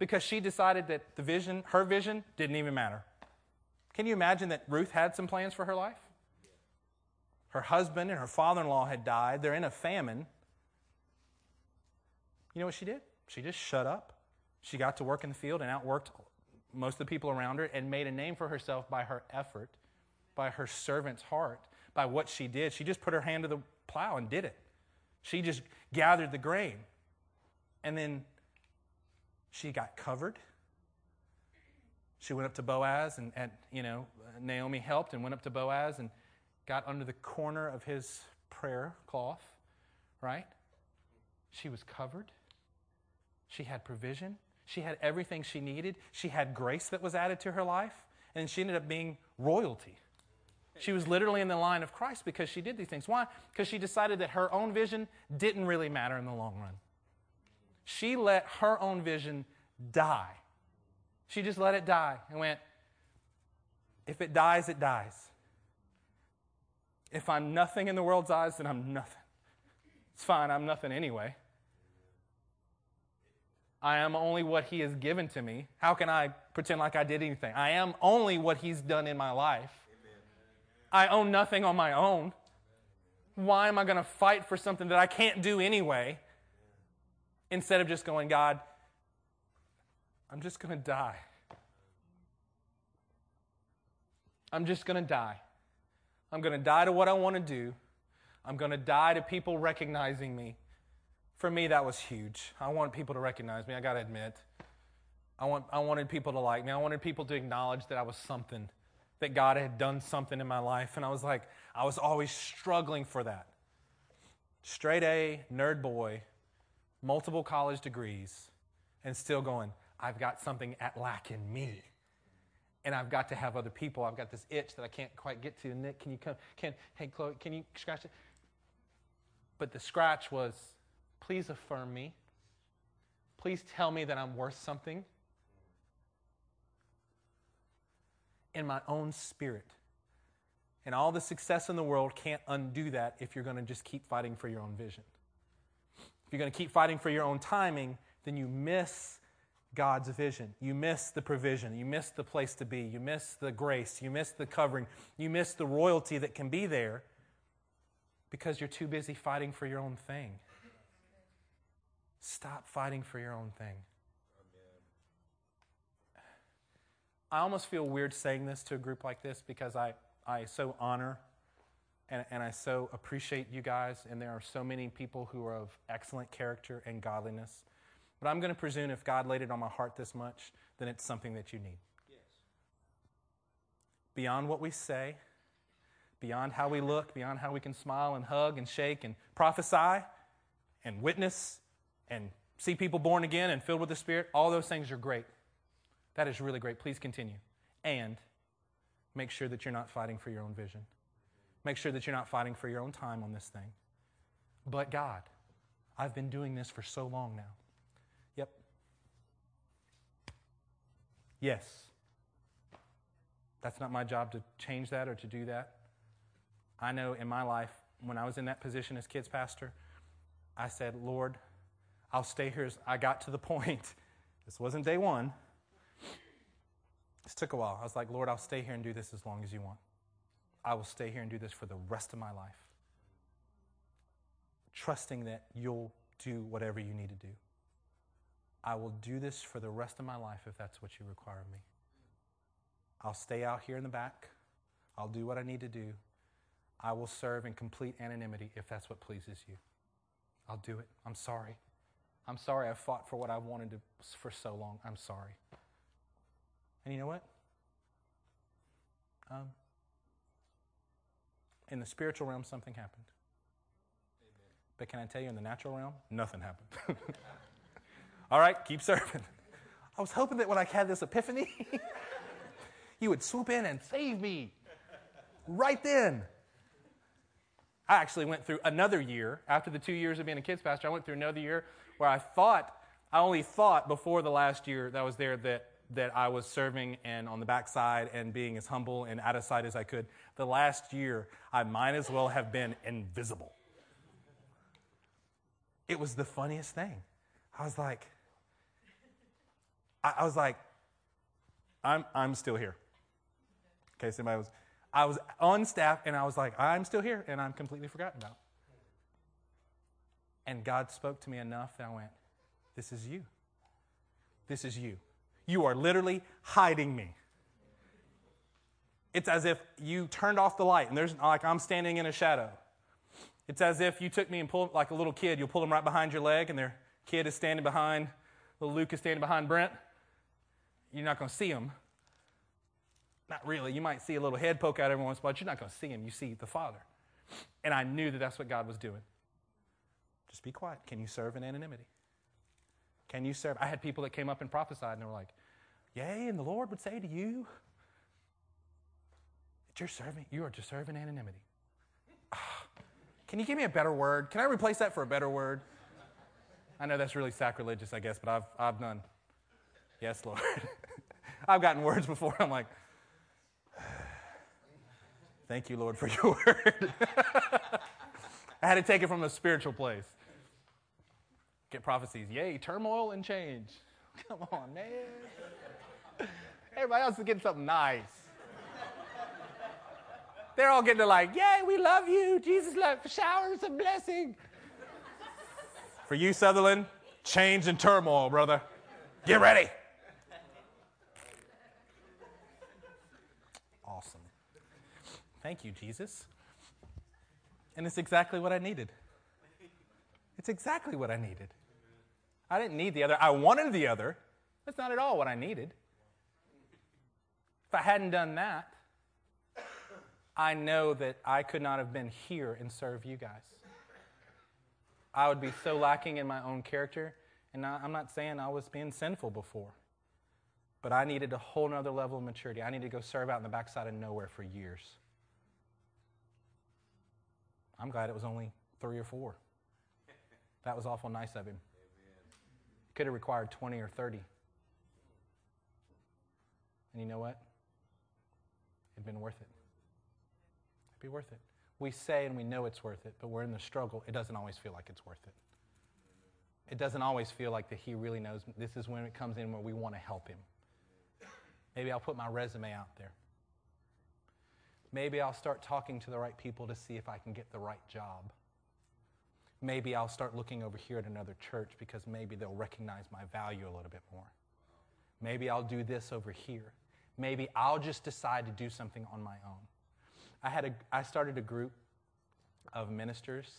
because she decided that the vision, her vision, didn't even matter. Can you imagine that Ruth had some plans for her life? Her husband and her father in law had died. They're in a famine. You know what she did? She just shut up. She got to work in the field and outworked most of the people around her and made a name for herself by her effort, by her servant's heart, by what she did. She just put her hand to the plow and did it. She just gathered the grain. And then she got covered. She went up to Boaz, and, and you know, Naomi helped and went up to Boaz and got under the corner of his prayer cloth, right? She was covered. She had provision. She had everything she needed. She had grace that was added to her life. And she ended up being royalty. She was literally in the line of Christ because she did these things. Why? Because she decided that her own vision didn't really matter in the long run. She let her own vision die. She just let it die and went, if it dies, it dies. If I'm nothing in the world's eyes, then I'm nothing. It's fine, I'm nothing anyway. I am only what He has given to me. How can I pretend like I did anything? I am only what He's done in my life. I own nothing on my own. Why am I going to fight for something that I can't do anyway? Instead of just going, God, I'm just going to die. I'm just going to die. I'm going to die to what I want to do. I'm going to die to people recognizing me. For me, that was huge. I want people to recognize me, I got to admit. I, want, I wanted people to like me. I wanted people to acknowledge that I was something, that God had done something in my life. And I was like, I was always struggling for that. Straight A, nerd boy, multiple college degrees, and still going, I've got something at lack in me and I've got to have other people. I've got this itch that I can't quite get to. Nick, can you come? Can hey Chloe, can you scratch it? But the scratch was, please affirm me. Please tell me that I'm worth something. In my own spirit. And all the success in the world can't undo that if you're going to just keep fighting for your own vision. If you're going to keep fighting for your own timing, then you miss God's vision. You miss the provision. You miss the place to be. You miss the grace. You miss the covering. You miss the royalty that can be there because you're too busy fighting for your own thing. Stop fighting for your own thing. I almost feel weird saying this to a group like this because I, I so honor and, and I so appreciate you guys, and there are so many people who are of excellent character and godliness. But I'm going to presume if God laid it on my heart this much, then it's something that you need. Yes. Beyond what we say, beyond how we look, beyond how we can smile and hug and shake and prophesy and witness and see people born again and filled with the Spirit, all those things are great. That is really great. Please continue. And make sure that you're not fighting for your own vision. Make sure that you're not fighting for your own time on this thing. But God, I've been doing this for so long now. Yep. Yes. That's not my job to change that or to do that. I know in my life, when I was in that position as kids pastor, I said, Lord, I'll stay here. I got to the point. This wasn't day one. This took a while. I was like, Lord, I'll stay here and do this as long as you want. I will stay here and do this for the rest of my life. Trusting that you'll do whatever you need to do. I will do this for the rest of my life if that's what you require of me. I'll stay out here in the back. I'll do what I need to do. I will serve in complete anonymity if that's what pleases you. I'll do it. I'm sorry. I'm sorry I fought for what I wanted to for so long. I'm sorry. And you know what? Um, in the spiritual realm, something happened. Amen. But can I tell you, in the natural realm, nothing happened. All right, keep serving. I was hoping that when I had this epiphany, you would swoop in and save me right then. I actually went through another year after the two years of being a kids pastor. I went through another year where I thought, I only thought before the last year that I was there that, that I was serving and on the backside and being as humble and out of sight as I could. The last year, I might as well have been invisible. It was the funniest thing. I was like, I, I was like, I'm, I'm still here. Okay, somebody was, I was on staff and I was like, I'm still here and I'm completely forgotten about. And God spoke to me enough that I went, This is you. This is you. You are literally hiding me. It's as if you turned off the light and there's like I'm standing in a shadow. It's as if you took me and pulled, like a little kid, you'll pull them right behind your leg, and their kid is standing behind, little Luke is standing behind Brent. You're not going to see them. Not really. You might see a little head poke out every once in a while, but you're not going to see him. You see the Father. And I knew that that's what God was doing. Just be quiet. Can you serve in anonymity? Can you serve? I had people that came up and prophesied, and they were like, Yea, and the Lord would say to you that you're serving, you are to serve in anonymity. Ah, can you give me a better word? Can I replace that for a better word? I know that's really sacrilegious, I guess, but I've, I've done. Yes, Lord. I've gotten words before. I'm like, thank you, Lord, for your word. I had to take it from a spiritual place. Get prophecies. Yay, turmoil and change. Come on, man. Everybody else is getting something nice. They're all getting to like, yay, we love you. Jesus love showers of blessing. For you, Sutherland, change and turmoil, brother. Get ready. Awesome. Thank you, Jesus. And it's exactly what I needed. It's exactly what I needed. I didn't need the other. I wanted the other. That's not at all what I needed. If I hadn't done that, I know that I could not have been here and serve you guys. I would be so lacking in my own character. And I'm not saying I was being sinful before, but I needed a whole nother level of maturity. I needed to go serve out in the backside of nowhere for years. I'm glad it was only three or four. That was awful nice of him. It could have required 20 or 30. And you know what? It'd been worth it. It'd be worth it. We say and we know it's worth it, but we're in the struggle. It doesn't always feel like it's worth it. It doesn't always feel like that He really knows. This is when it comes in where we want to help Him. Maybe I'll put my resume out there. Maybe I'll start talking to the right people to see if I can get the right job. Maybe I'll start looking over here at another church because maybe they'll recognize my value a little bit more. Maybe I'll do this over here. Maybe I'll just decide to do something on my own. I, had a, I started a group of ministers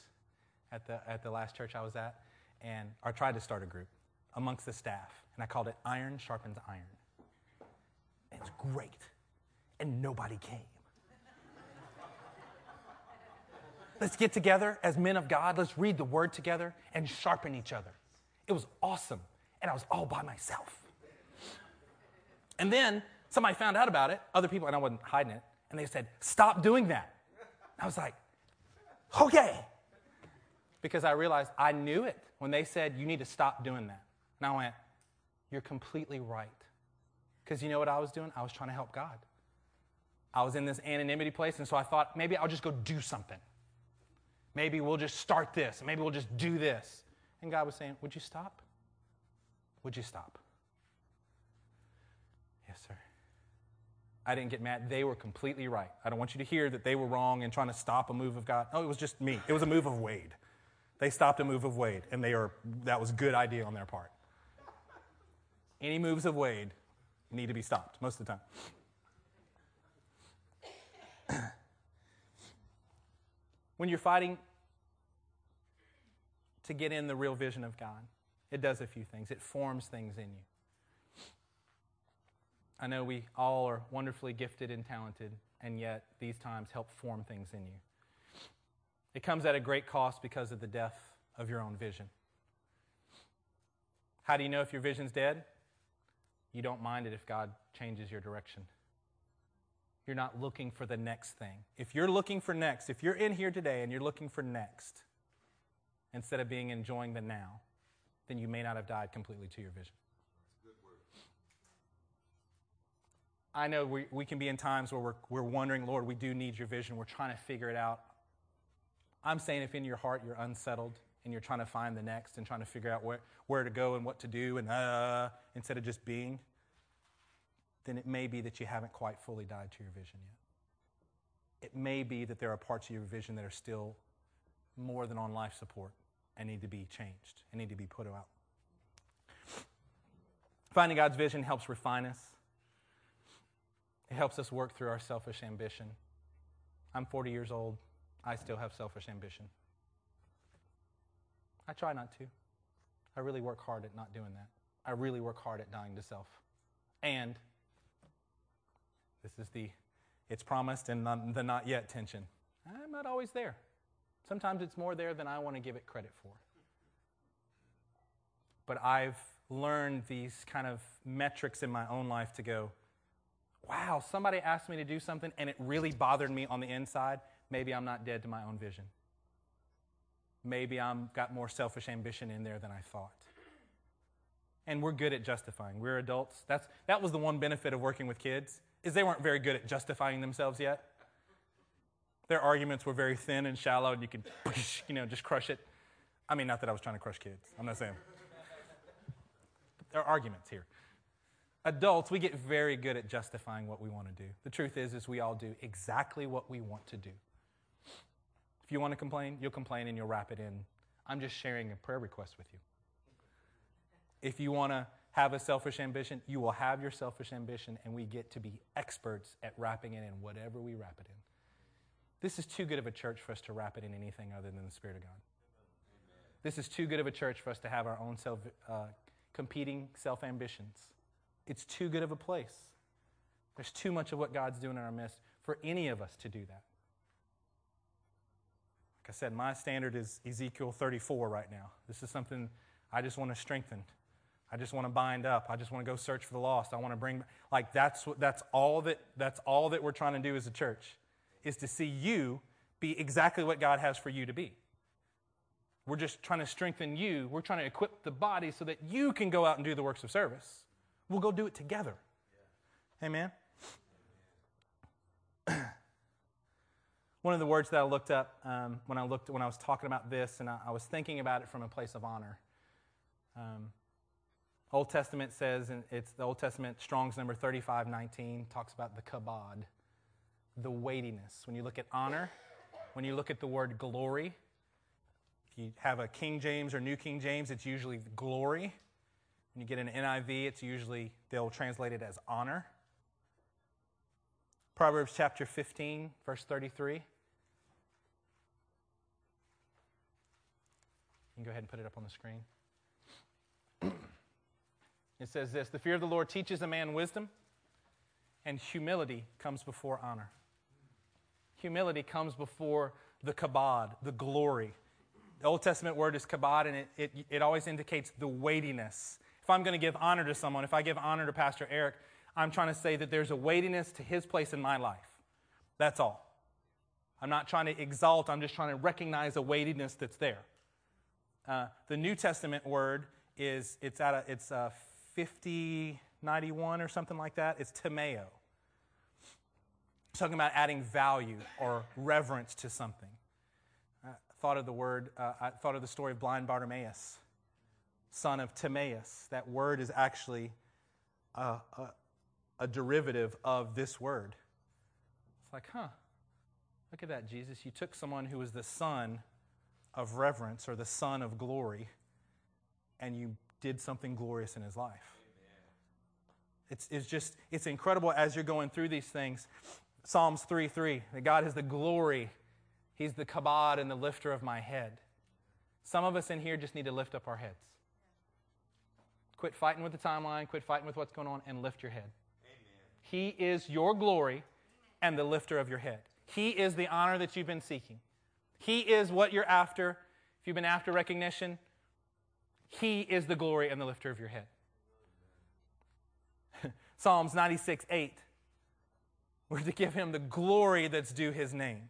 at the, at the last church I was at, and I tried to start a group amongst the staff, and I called it Iron Sharpens Iron. And it's great, and nobody came. Let's get together as men of God. Let's read the word together and sharpen each other. It was awesome. And I was all by myself. And then somebody found out about it, other people, and I wasn't hiding it, and they said, Stop doing that. I was like, Okay. Because I realized I knew it when they said, You need to stop doing that. And I went, You're completely right. Because you know what I was doing? I was trying to help God. I was in this anonymity place, and so I thought maybe I'll just go do something. Maybe we'll just start this. Maybe we'll just do this. And God was saying, Would you stop? Would you stop? Yes, sir. I didn't get mad. They were completely right. I don't want you to hear that they were wrong in trying to stop a move of God. No, it was just me. It was a move of Wade. They stopped a move of Wade, and they are, that was a good idea on their part. Any moves of Wade need to be stopped most of the time. when you're fighting to get in the real vision of God, it does a few things. It forms things in you. I know we all are wonderfully gifted and talented, and yet these times help form things in you. It comes at a great cost because of the death of your own vision. How do you know if your vision's dead? You don't mind it if God changes your direction. You're not looking for the next thing. If you're looking for next, if you're in here today and you're looking for next, instead of being enjoying the now, then you may not have died completely to your vision. I know we, we can be in times where we're, we're wondering, Lord, we do need your vision. We're trying to figure it out. I'm saying if in your heart you're unsettled and you're trying to find the next and trying to figure out where, where to go and what to do and uh, instead of just being, then it may be that you haven't quite fully died to your vision yet. It may be that there are parts of your vision that are still more than on life support and need to be changed and need to be put out. Finding God's vision helps refine us. It helps us work through our selfish ambition. I'm 40 years old. I still have selfish ambition. I try not to. I really work hard at not doing that. I really work hard at dying to self. And this is the it's promised and not, the not yet tension. I'm not always there. Sometimes it's more there than I want to give it credit for. But I've learned these kind of metrics in my own life to go, wow, somebody asked me to do something and it really bothered me on the inside. Maybe I'm not dead to my own vision. Maybe I'm got more selfish ambition in there than I thought. And we're good at justifying. We're adults. That's, that was the one benefit of working with kids is they weren't very good at justifying themselves yet. Their arguments were very thin and shallow, and you could, you know, just crush it. I mean, not that I was trying to crush kids. I'm not saying. There are arguments here. Adults, we get very good at justifying what we want to do. The truth is, is we all do exactly what we want to do. If you want to complain, you'll complain and you'll wrap it in. I'm just sharing a prayer request with you. If you want to have a selfish ambition, you will have your selfish ambition, and we get to be experts at wrapping it in whatever we wrap it in. This is too good of a church for us to wrap it in anything other than the Spirit of God. This is too good of a church for us to have our own self, uh, competing self ambitions. It's too good of a place. There's too much of what God's doing in our midst for any of us to do that. Like I said, my standard is Ezekiel 34 right now. This is something I just want to strengthen. I just want to bind up. I just want to go search for the lost. I want to bring like that's what that's all that that's all that we're trying to do as a church is to see you be exactly what God has for you to be. We're just trying to strengthen you. We're trying to equip the body so that you can go out and do the works of service. We'll go do it together. Amen. One of the words that I looked up um, when I looked when I was talking about this, and I, I, was thinking about it from a place of honor. Um, Old Testament says, and it's the Old Testament, Strong's number 3519, talks about the kabod, the weightiness. When you look at honor, when you look at the word glory, if you have a King James or New King James, it's usually glory. When you get an NIV, it's usually, they'll translate it as honor. Proverbs chapter 15, verse 33. You can go ahead and put it up on the screen. It says this The fear of the Lord teaches a man wisdom, and humility comes before honor. Humility comes before the kabod, the glory. The Old Testament word is kabod, and it, it, it always indicates the weightiness. I'm going to give honor to someone, if I give honor to Pastor Eric, I'm trying to say that there's a weightiness to his place in my life. That's all. I'm not trying to exalt, I'm just trying to recognize a weightiness that's there. Uh, the New Testament word is, it's, at a, it's a 5091 or something like that. It's timeo. It's talking about adding value or reverence to something. I thought of the word, uh, I thought of the story of blind Bartimaeus, son of Timaeus. That word is actually a, a, a derivative of this word. It's like, huh, look at that, Jesus. You took someone who was the son of reverence or the son of glory, and you did something glorious in his life. It's, it's just, it's incredible as you're going through these things. Psalms 3 3, that God is the glory, He's the kabod and the lifter of my head. Some of us in here just need to lift up our heads. Quit fighting with the timeline, quit fighting with what's going on, and lift your head. Amen. He is your glory and the lifter of your head. He is the honor that you've been seeking. He is what you're after. If you've been after recognition, he is the glory and the lifter of your head. Psalms 96 8. We're to give him the glory that's due his name.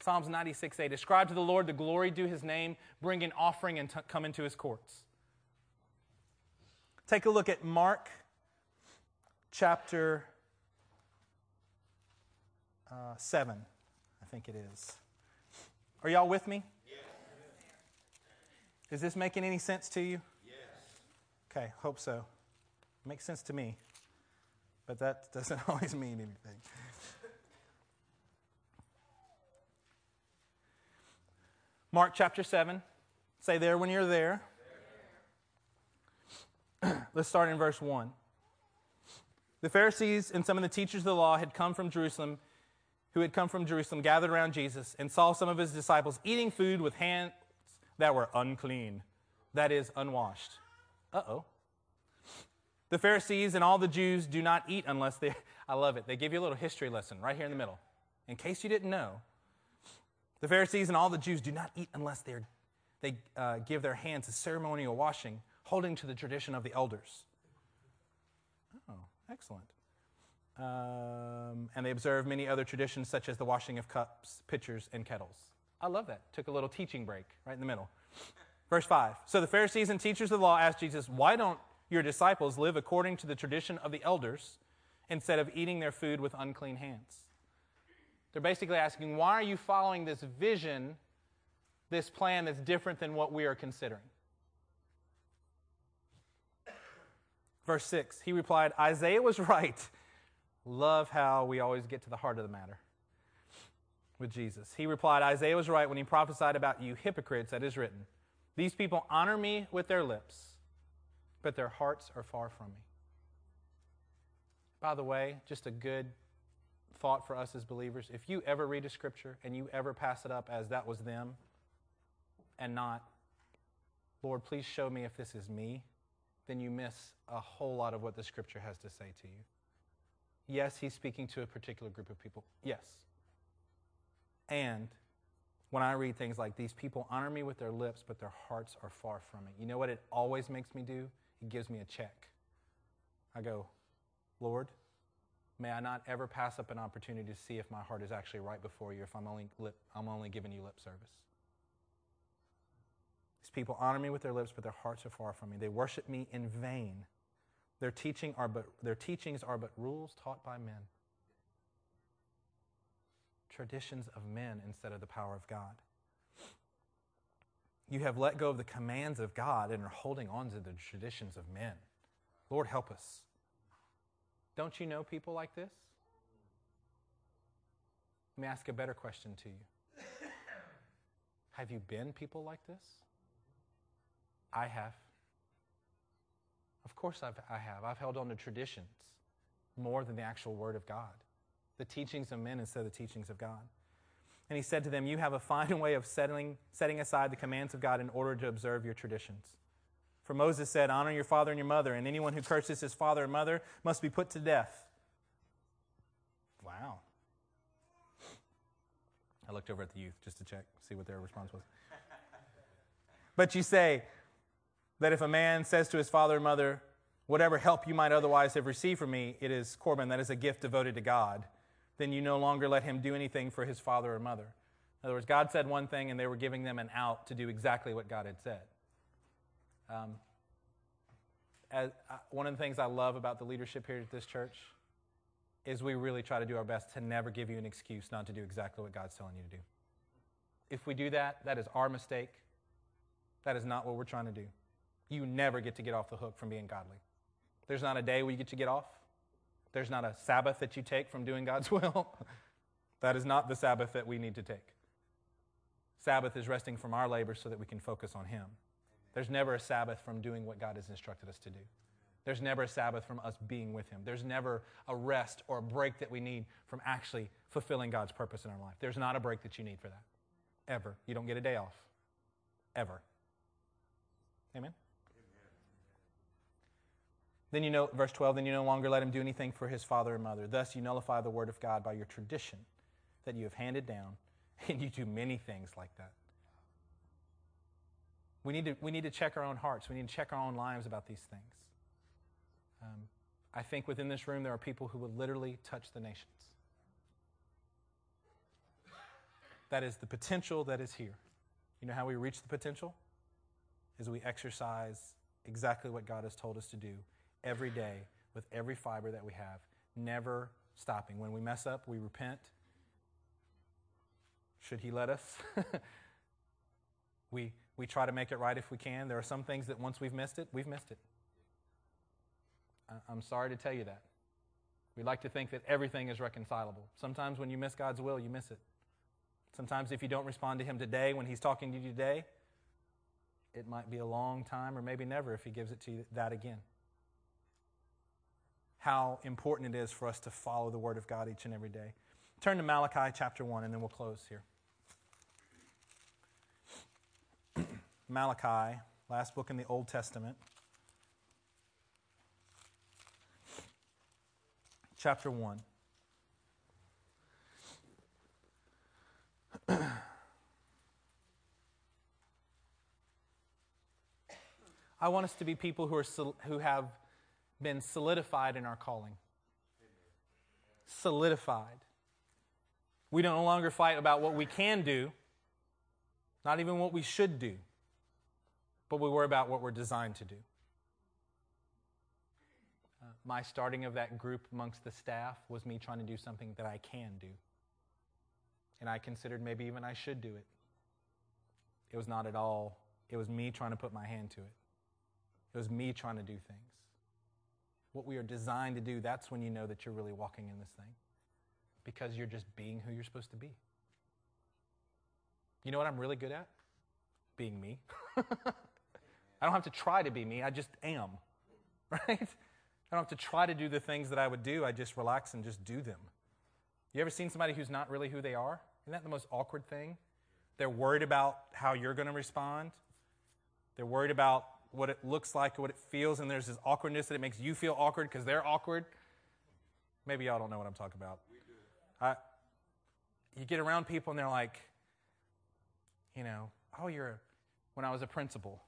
Psalms 96 8. Ascribe to the Lord the glory due his name, bring an offering and t- come into his courts. Take a look at Mark chapter uh, 7, I think it is. Are y'all with me? Yes. Is this making any sense to you? Yes. Okay, hope so. Makes sense to me, but that doesn't always mean anything. Mark chapter 7. Say there when you're there. Let's start in verse 1. The Pharisees and some of the teachers of the law had come from Jerusalem, who had come from Jerusalem, gathered around Jesus, and saw some of his disciples eating food with hands that were unclean, that is, unwashed. Uh oh. The Pharisees and all the Jews do not eat unless they, I love it. They give you a little history lesson right here in the middle. In case you didn't know, the Pharisees and all the Jews do not eat unless they uh, give their hands a ceremonial washing, holding to the tradition of the elders. Oh, excellent. Um, and they observe many other traditions, such as the washing of cups, pitchers, and kettles. I love that. Took a little teaching break right in the middle. Verse 5. So the Pharisees and teachers of the law asked Jesus, Why don't your disciples live according to the tradition of the elders instead of eating their food with unclean hands? They're basically asking, Why are you following this vision, this plan that's different than what we are considering? Verse 6. He replied, Isaiah was right Love how we always get to the heart of the matter with Jesus. He replied, Isaiah was right when he prophesied about you hypocrites, that is written. These people honor me with their lips, but their hearts are far from me. By the way, just a good thought for us as believers if you ever read a scripture and you ever pass it up as that was them and not, Lord, please show me if this is me, then you miss a whole lot of what the scripture has to say to you. Yes, he's speaking to a particular group of people. Yes. And when I read things like these people honor me with their lips, but their hearts are far from me. You know what it always makes me do? It gives me a check. I go, Lord, may I not ever pass up an opportunity to see if my heart is actually right before you, if I'm only, lip, I'm only giving you lip service. These people honor me with their lips, but their hearts are far from me. They worship me in vain. Their, teaching are but, their teachings are but rules taught by men, traditions of men instead of the power of God. You have let go of the commands of God and are holding on to the traditions of men. Lord, help us. Don't you know people like this? Let me ask a better question to you. Have you been people like this? I have. Of course, I've, I have. I've held on to traditions more than the actual Word of God, the teachings of men instead of the teachings of God. And he said to them, You have a fine way of settling, setting aside the commands of God in order to observe your traditions. For Moses said, Honor your father and your mother, and anyone who curses his father and mother must be put to death. Wow. I looked over at the youth just to check, see what their response was. but you say, that if a man says to his father or mother, Whatever help you might otherwise have received from me, it is Corban, that is a gift devoted to God, then you no longer let him do anything for his father or mother. In other words, God said one thing and they were giving them an out to do exactly what God had said. Um, as, uh, one of the things I love about the leadership here at this church is we really try to do our best to never give you an excuse not to do exactly what God's telling you to do. If we do that, that is our mistake. That is not what we're trying to do. You never get to get off the hook from being godly. There's not a day where you get to get off. There's not a Sabbath that you take from doing God's will. that is not the Sabbath that we need to take. Sabbath is resting from our labor so that we can focus on Him. There's never a Sabbath from doing what God has instructed us to do. There's never a Sabbath from us being with Him. There's never a rest or a break that we need from actually fulfilling God's purpose in our life. There's not a break that you need for that. Ever. You don't get a day off. Ever. Amen? Then you know, verse 12, then you no longer let him do anything for his father or mother. Thus you nullify the word of God by your tradition that you have handed down, and you do many things like that. We need to, we need to check our own hearts. We need to check our own lives about these things. Um, I think within this room there are people who would literally touch the nations. That is the potential that is here. You know how we reach the potential? Is we exercise exactly what God has told us to do every day with every fiber that we have, never stopping. When we mess up, we repent. Should He let us? we, we try to make it right if we can. There are some things that once we've missed it, we've missed it. I'm sorry to tell you that. We like to think that everything is reconcilable. Sometimes when you miss God's will, you miss it. Sometimes if you don't respond to Him today when He's talking to you today, it might be a long time or maybe never if He gives it to you that again how important it is for us to follow the Word of God each and every day. Turn to Malachi chapter 1, and then we'll close here. Malachi, last book in the Old Testament. Chapter 1. I want us to be people who, are, who have been solidified in our calling. Solidified. We don't no longer fight about what we can do, not even what we should do, but we worry about what we're designed to do. Uh, my starting of that group amongst the staff was me trying to do something that I can do. And I considered maybe even I should do it. It was not at all, it was me trying to put my hand to it. It was me trying to do things. What we are designed to do, that's when you know that you're really walking in this thing. Because you're just being who you're supposed to be. You know what I'm really good at? Being me. I don't have to try to be me, I just am. Right? I don't have to try to do the things that I would do, I just relax and just do them. You ever seen somebody who's not really who they are? Isn't that the most awkward thing? They're worried about how you're going to respond. They're worried about what it looks like, what it feels, and there's this awkwardness that it makes you feel awkward because they're awkward. Maybe y'all don't know what I'm talking about. I, you get around people and they're like, you know, oh, you're a, when I was a principal,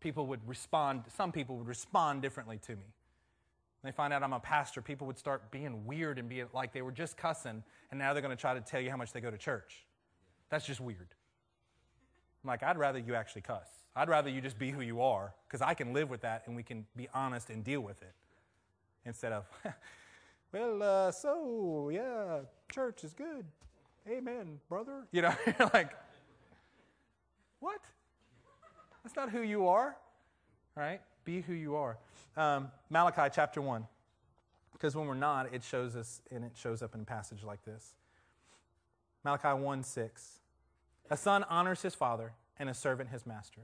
people would respond, some people would respond differently to me. When they find out I'm a pastor, people would start being weird and be like they were just cussing, and now they're going to try to tell you how much they go to church. That's just weird. I'm like, I'd rather you actually cuss. I'd rather you just be who you are, because I can live with that and we can be honest and deal with it. Instead of, well, uh, so, yeah, church is good. Amen, brother. You know, you're like, what? That's not who you are, right? Be who you are. Um, Malachi chapter 1. Because when we're not, it shows us, and it shows up in a passage like this. Malachi 1 6. A son honors his father, and a servant his master.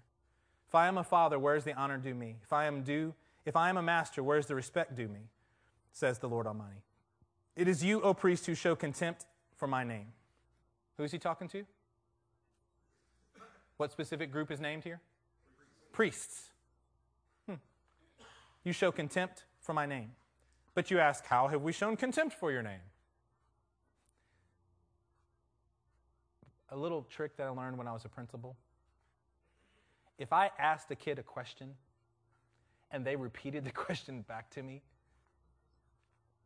If I am a father, where is the honor due me? If I am due, if I am a master, where is the respect due me? Says the Lord Almighty. It is you, O priest, who show contempt for my name. Who is he talking to? What specific group is named here? Priests. Hmm. You show contempt for my name. But you ask, How have we shown contempt for your name? A little trick that I learned when I was a principal. If I asked a kid a question and they repeated the question back to me,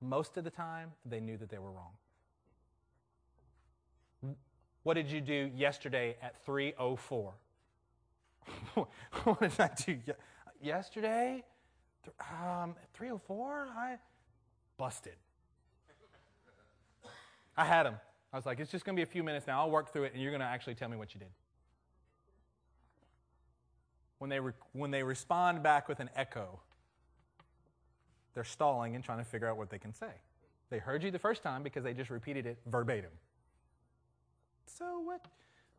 most of the time they knew that they were wrong. What did you do yesterday at 304? what did I do yesterday? Um, 304? I busted. I had him. I was like, it's just going to be a few minutes now. I'll work through it, and you're going to actually tell me what you did. When they, re- when they respond back with an echo, they're stalling and trying to figure out what they can say. They heard you the first time because they just repeated it verbatim. So what?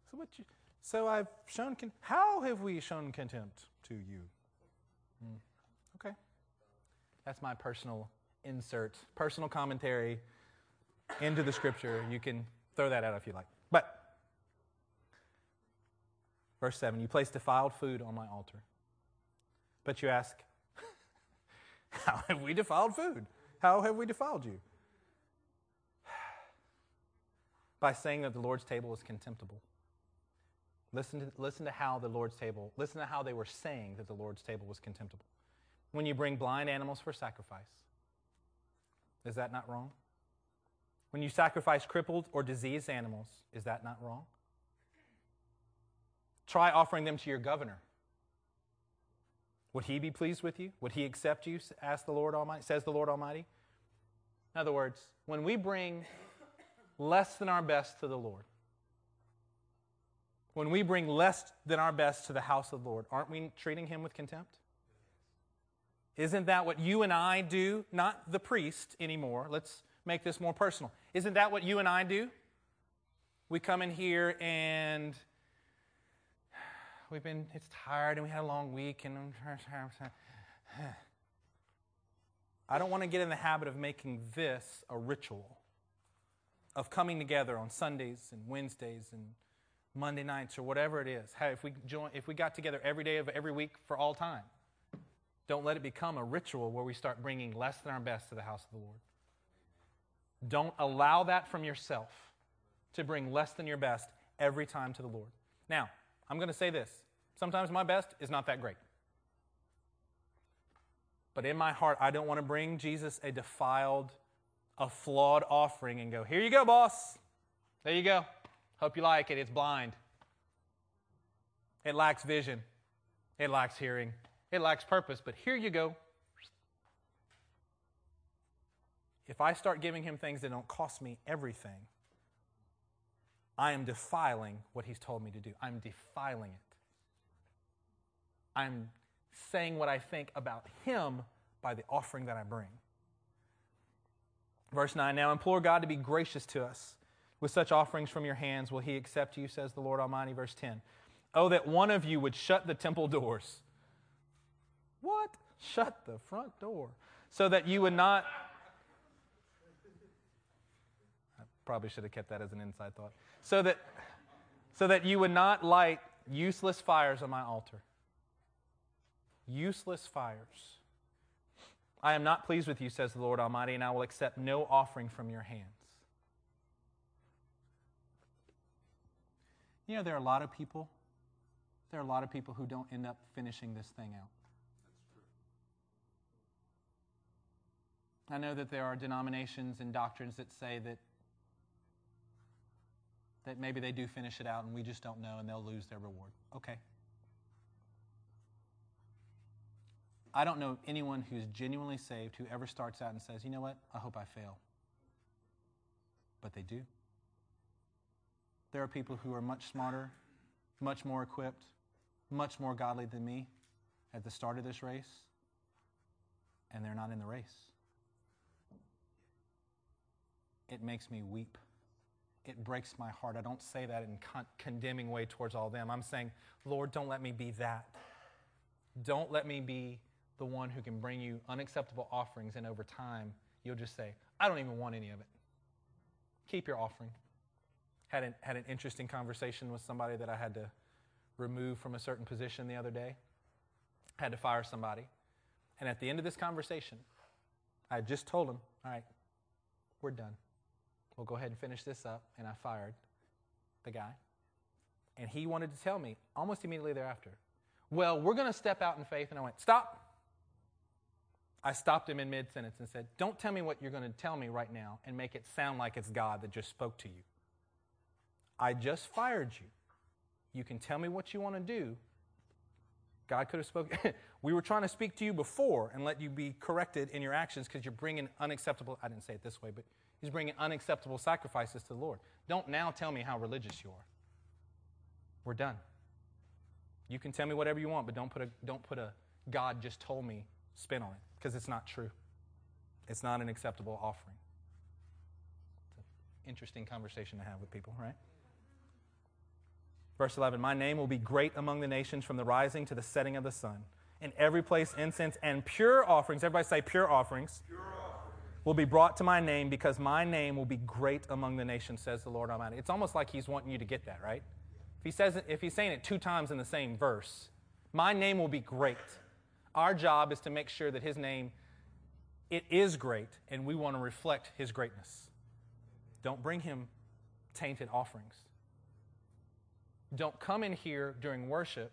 So what? You, so I've shown. Con- how have we shown contempt to you? Mm. Okay, that's my personal insert, personal commentary into the scripture. You can throw that out if you like. But verse seven: You place defiled food on my altar. But you ask, how have we defiled food? How have we defiled you? by saying that the Lord's table is contemptible. Listen to, listen to how the Lord's table, listen to how they were saying that the Lord's table was contemptible. When you bring blind animals for sacrifice, is that not wrong? When you sacrifice crippled or diseased animals, is that not wrong? Try offering them to your governor. Would he be pleased with you? Would he accept you? Ask the Lord Almighty, says the Lord Almighty. In other words, when we bring less than our best to the Lord, when we bring less than our best to the house of the Lord, aren't we treating him with contempt? Isn't that what you and I do? Not the priest anymore. Let's make this more personal. Isn't that what you and I do? We come in here and we've been, it's tired and we had a long week and I don't want to get in the habit of making this a ritual of coming together on Sundays and Wednesdays and Monday nights or whatever it is. Hey, if we join, if we got together every day of every week for all time, don't let it become a ritual where we start bringing less than our best to the house of the Lord. Don't allow that from yourself to bring less than your best every time to the Lord. Now, I'm going to say this. Sometimes my best is not that great. But in my heart, I don't want to bring Jesus a defiled, a flawed offering and go, Here you go, boss. There you go. Hope you like it. It's blind. It lacks vision. It lacks hearing. It lacks purpose. But here you go. If I start giving him things that don't cost me everything, I am defiling what he's told me to do. I'm defiling it. I'm saying what I think about him by the offering that I bring. Verse 9 Now implore God to be gracious to us. With such offerings from your hands will he accept you, says the Lord Almighty. Verse 10 Oh, that one of you would shut the temple doors. What? Shut the front door. So that you would not. I probably should have kept that as an inside thought. So that, so that you would not light useless fires on my altar useless fires. I am not pleased with you, says the Lord Almighty, and I will accept no offering from your hands. You know, there are a lot of people, there are a lot of people who don't end up finishing this thing out. That's true. I know that there are denominations and doctrines that say that that maybe they do finish it out and we just don't know and they'll lose their reward. Okay. I don't know anyone who's genuinely saved who ever starts out and says, you know what, I hope I fail. But they do. There are people who are much smarter, much more equipped, much more godly than me at the start of this race, and they're not in the race. It makes me weep. It breaks my heart. I don't say that in con- condemning way towards all them. I'm saying, Lord, don't let me be that. Don't let me be the one who can bring you unacceptable offerings, and over time, you'll just say, I don't even want any of it. Keep your offering. Had an, had an interesting conversation with somebody that I had to remove from a certain position the other day. had to fire somebody. And at the end of this conversation, I just told him, All right, we're done. We'll go ahead and finish this up. And I fired the guy. And he wanted to tell me almost immediately thereafter, Well, we're going to step out in faith. And I went, Stop. I stopped him in mid sentence and said, Don't tell me what you're going to tell me right now and make it sound like it's God that just spoke to you. I just fired you. You can tell me what you want to do. God could have spoken. we were trying to speak to you before and let you be corrected in your actions because you're bringing unacceptable, I didn't say it this way, but he's bringing unacceptable sacrifices to the Lord. Don't now tell me how religious you are. We're done. You can tell me whatever you want, but don't put a, don't put a God just told me spin on it because it's not true. It's not an acceptable offering. It's an interesting conversation to have with people, right? Verse 11 My name will be great among the nations from the rising to the setting of the sun. In every place, incense and pure offerings, everybody say pure offerings, pure offerings, will be brought to my name because my name will be great among the nations, says the Lord Almighty. It's almost like he's wanting you to get that, right? If, he says if he's saying it two times in the same verse, my name will be great. Our job is to make sure that his name it is great and we want to reflect his greatness. Don't bring him tainted offerings. Don't come in here during worship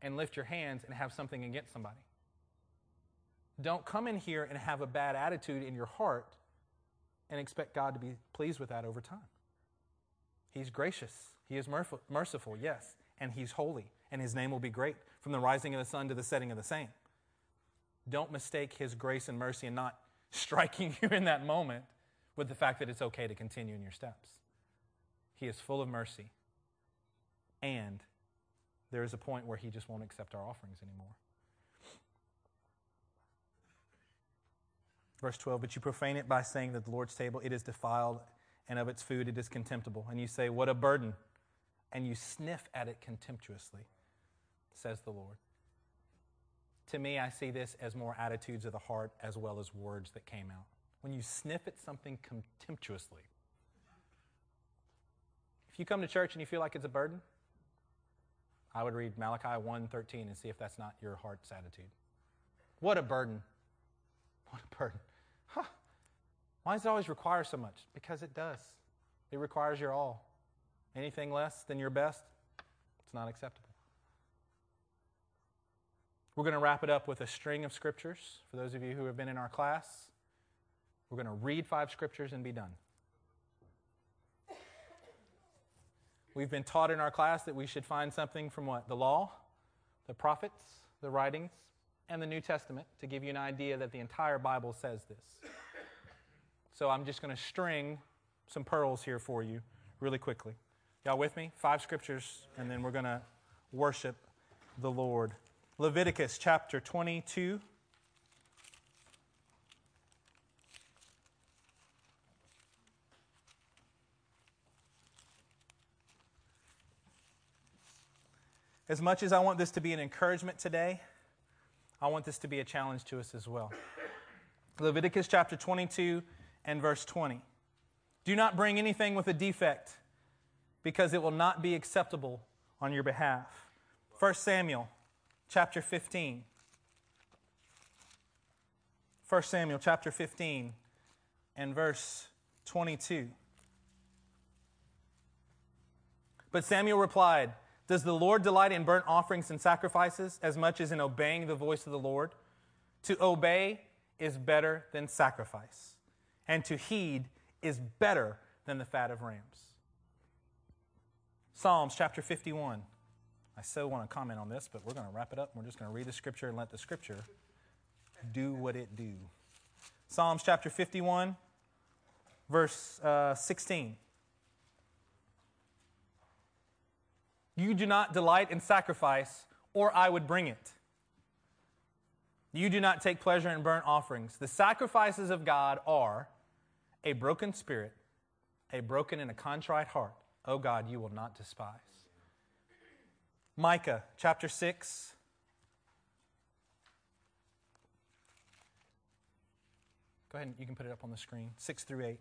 and lift your hands and have something against somebody. Don't come in here and have a bad attitude in your heart and expect God to be pleased with that over time. He's gracious. He is merciful, yes, and He's holy, and His name will be great from the rising of the sun to the setting of the same. Don't mistake His grace and mercy and not striking you in that moment with the fact that it's okay to continue in your steps. He is full of mercy. And there is a point where He just won't accept our offerings anymore. Verse 12, but you profane it by saying that the Lord's table, it is defiled, and of its food it is contemptible. And you say, What a burden! And you sniff at it contemptuously, says the Lord. To me, I see this as more attitudes of the heart as well as words that came out. When you sniff at something contemptuously, If you come to church and you feel like it's a burden, I would read Malachi 1:13 and see if that's not your heart's attitude. What a burden. What a burden. Huh. Why does it always require so much? Because it does. It requires your all. Anything less than your best, it's not acceptable. We're going to wrap it up with a string of scriptures. For those of you who have been in our class, we're going to read five scriptures and be done. We've been taught in our class that we should find something from what? The law, the prophets, the writings, and the New Testament to give you an idea that the entire Bible says this. So I'm just going to string some pearls here for you really quickly. Y'all with me? Five scriptures, and then we're going to worship the Lord. Leviticus chapter 22. As much as I want this to be an encouragement today, I want this to be a challenge to us as well. Leviticus chapter 22 and verse 20. Do not bring anything with a defect, because it will not be acceptable on your behalf. 1 Samuel chapter 15. 1 Samuel chapter 15 and verse 22. But Samuel replied, Does the Lord delight in burnt offerings and sacrifices as much as in obeying the voice of the Lord? To obey is better than sacrifice, and to heed is better than the fat of rams. Psalms chapter 51. I so want to comment on this, but we're going to wrap it up. We're just going to read the scripture and let the scripture do what it do. Psalms chapter 51, verse uh, 16. You do not delight in sacrifice, or I would bring it. You do not take pleasure in burnt offerings. The sacrifices of God are a broken spirit, a broken and a contrite heart. Oh God, you will not despise. Micah chapter 6. Go ahead, you can put it up on the screen. 6 through 8.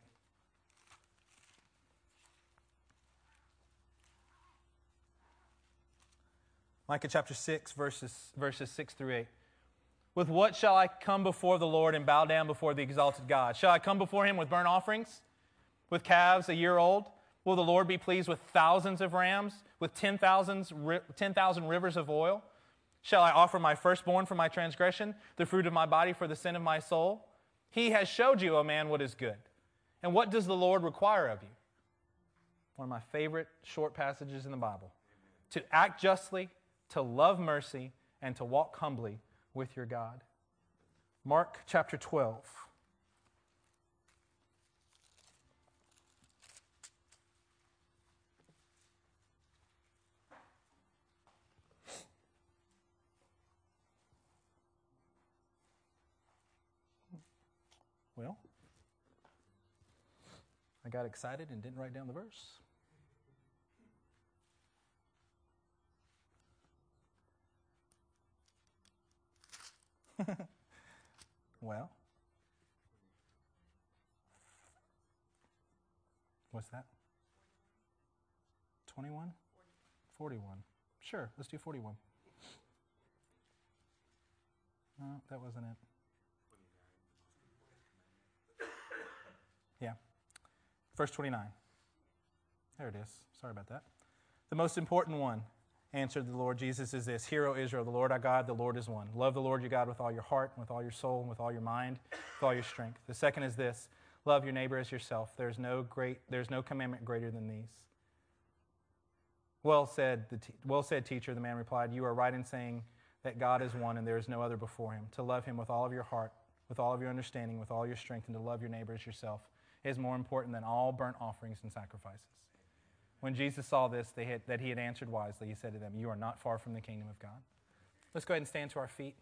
Micah chapter 6, verses, verses 6 through 8. With what shall I come before the Lord and bow down before the exalted God? Shall I come before him with burnt offerings, with calves a year old? Will the Lord be pleased with thousands of rams, with 10,000 10, rivers of oil? Shall I offer my firstborn for my transgression, the fruit of my body for the sin of my soul? He has showed you, O man, what is good. And what does the Lord require of you? One of my favorite short passages in the Bible. To act justly, to love mercy, and to walk humbly with your God. Mark chapter 12. Well, I got excited and didn't write down the verse. well, what's that? 21? 41. Sure, let's do 41. No, that wasn't it. Yeah. Verse 29. There it is. Sorry about that. The most important one answered the Lord Jesus is this Hear, O Israel, the Lord our God, the Lord is one. Love the Lord your God with all your heart, with all your soul, and with all your mind, with all your strength. The second is this love your neighbor as yourself. There's no, great, there's no commandment greater than these. Well said, the te- well said, teacher, the man replied. You are right in saying that God is one and there is no other before him. To love him with all of your heart, with all of your understanding, with all your strength, and to love your neighbor as yourself is more important than all burnt offerings and sacrifices. When Jesus saw this, had, that he had answered wisely, he said to them, You are not far from the kingdom of God. Let's go ahead and stand to our feet.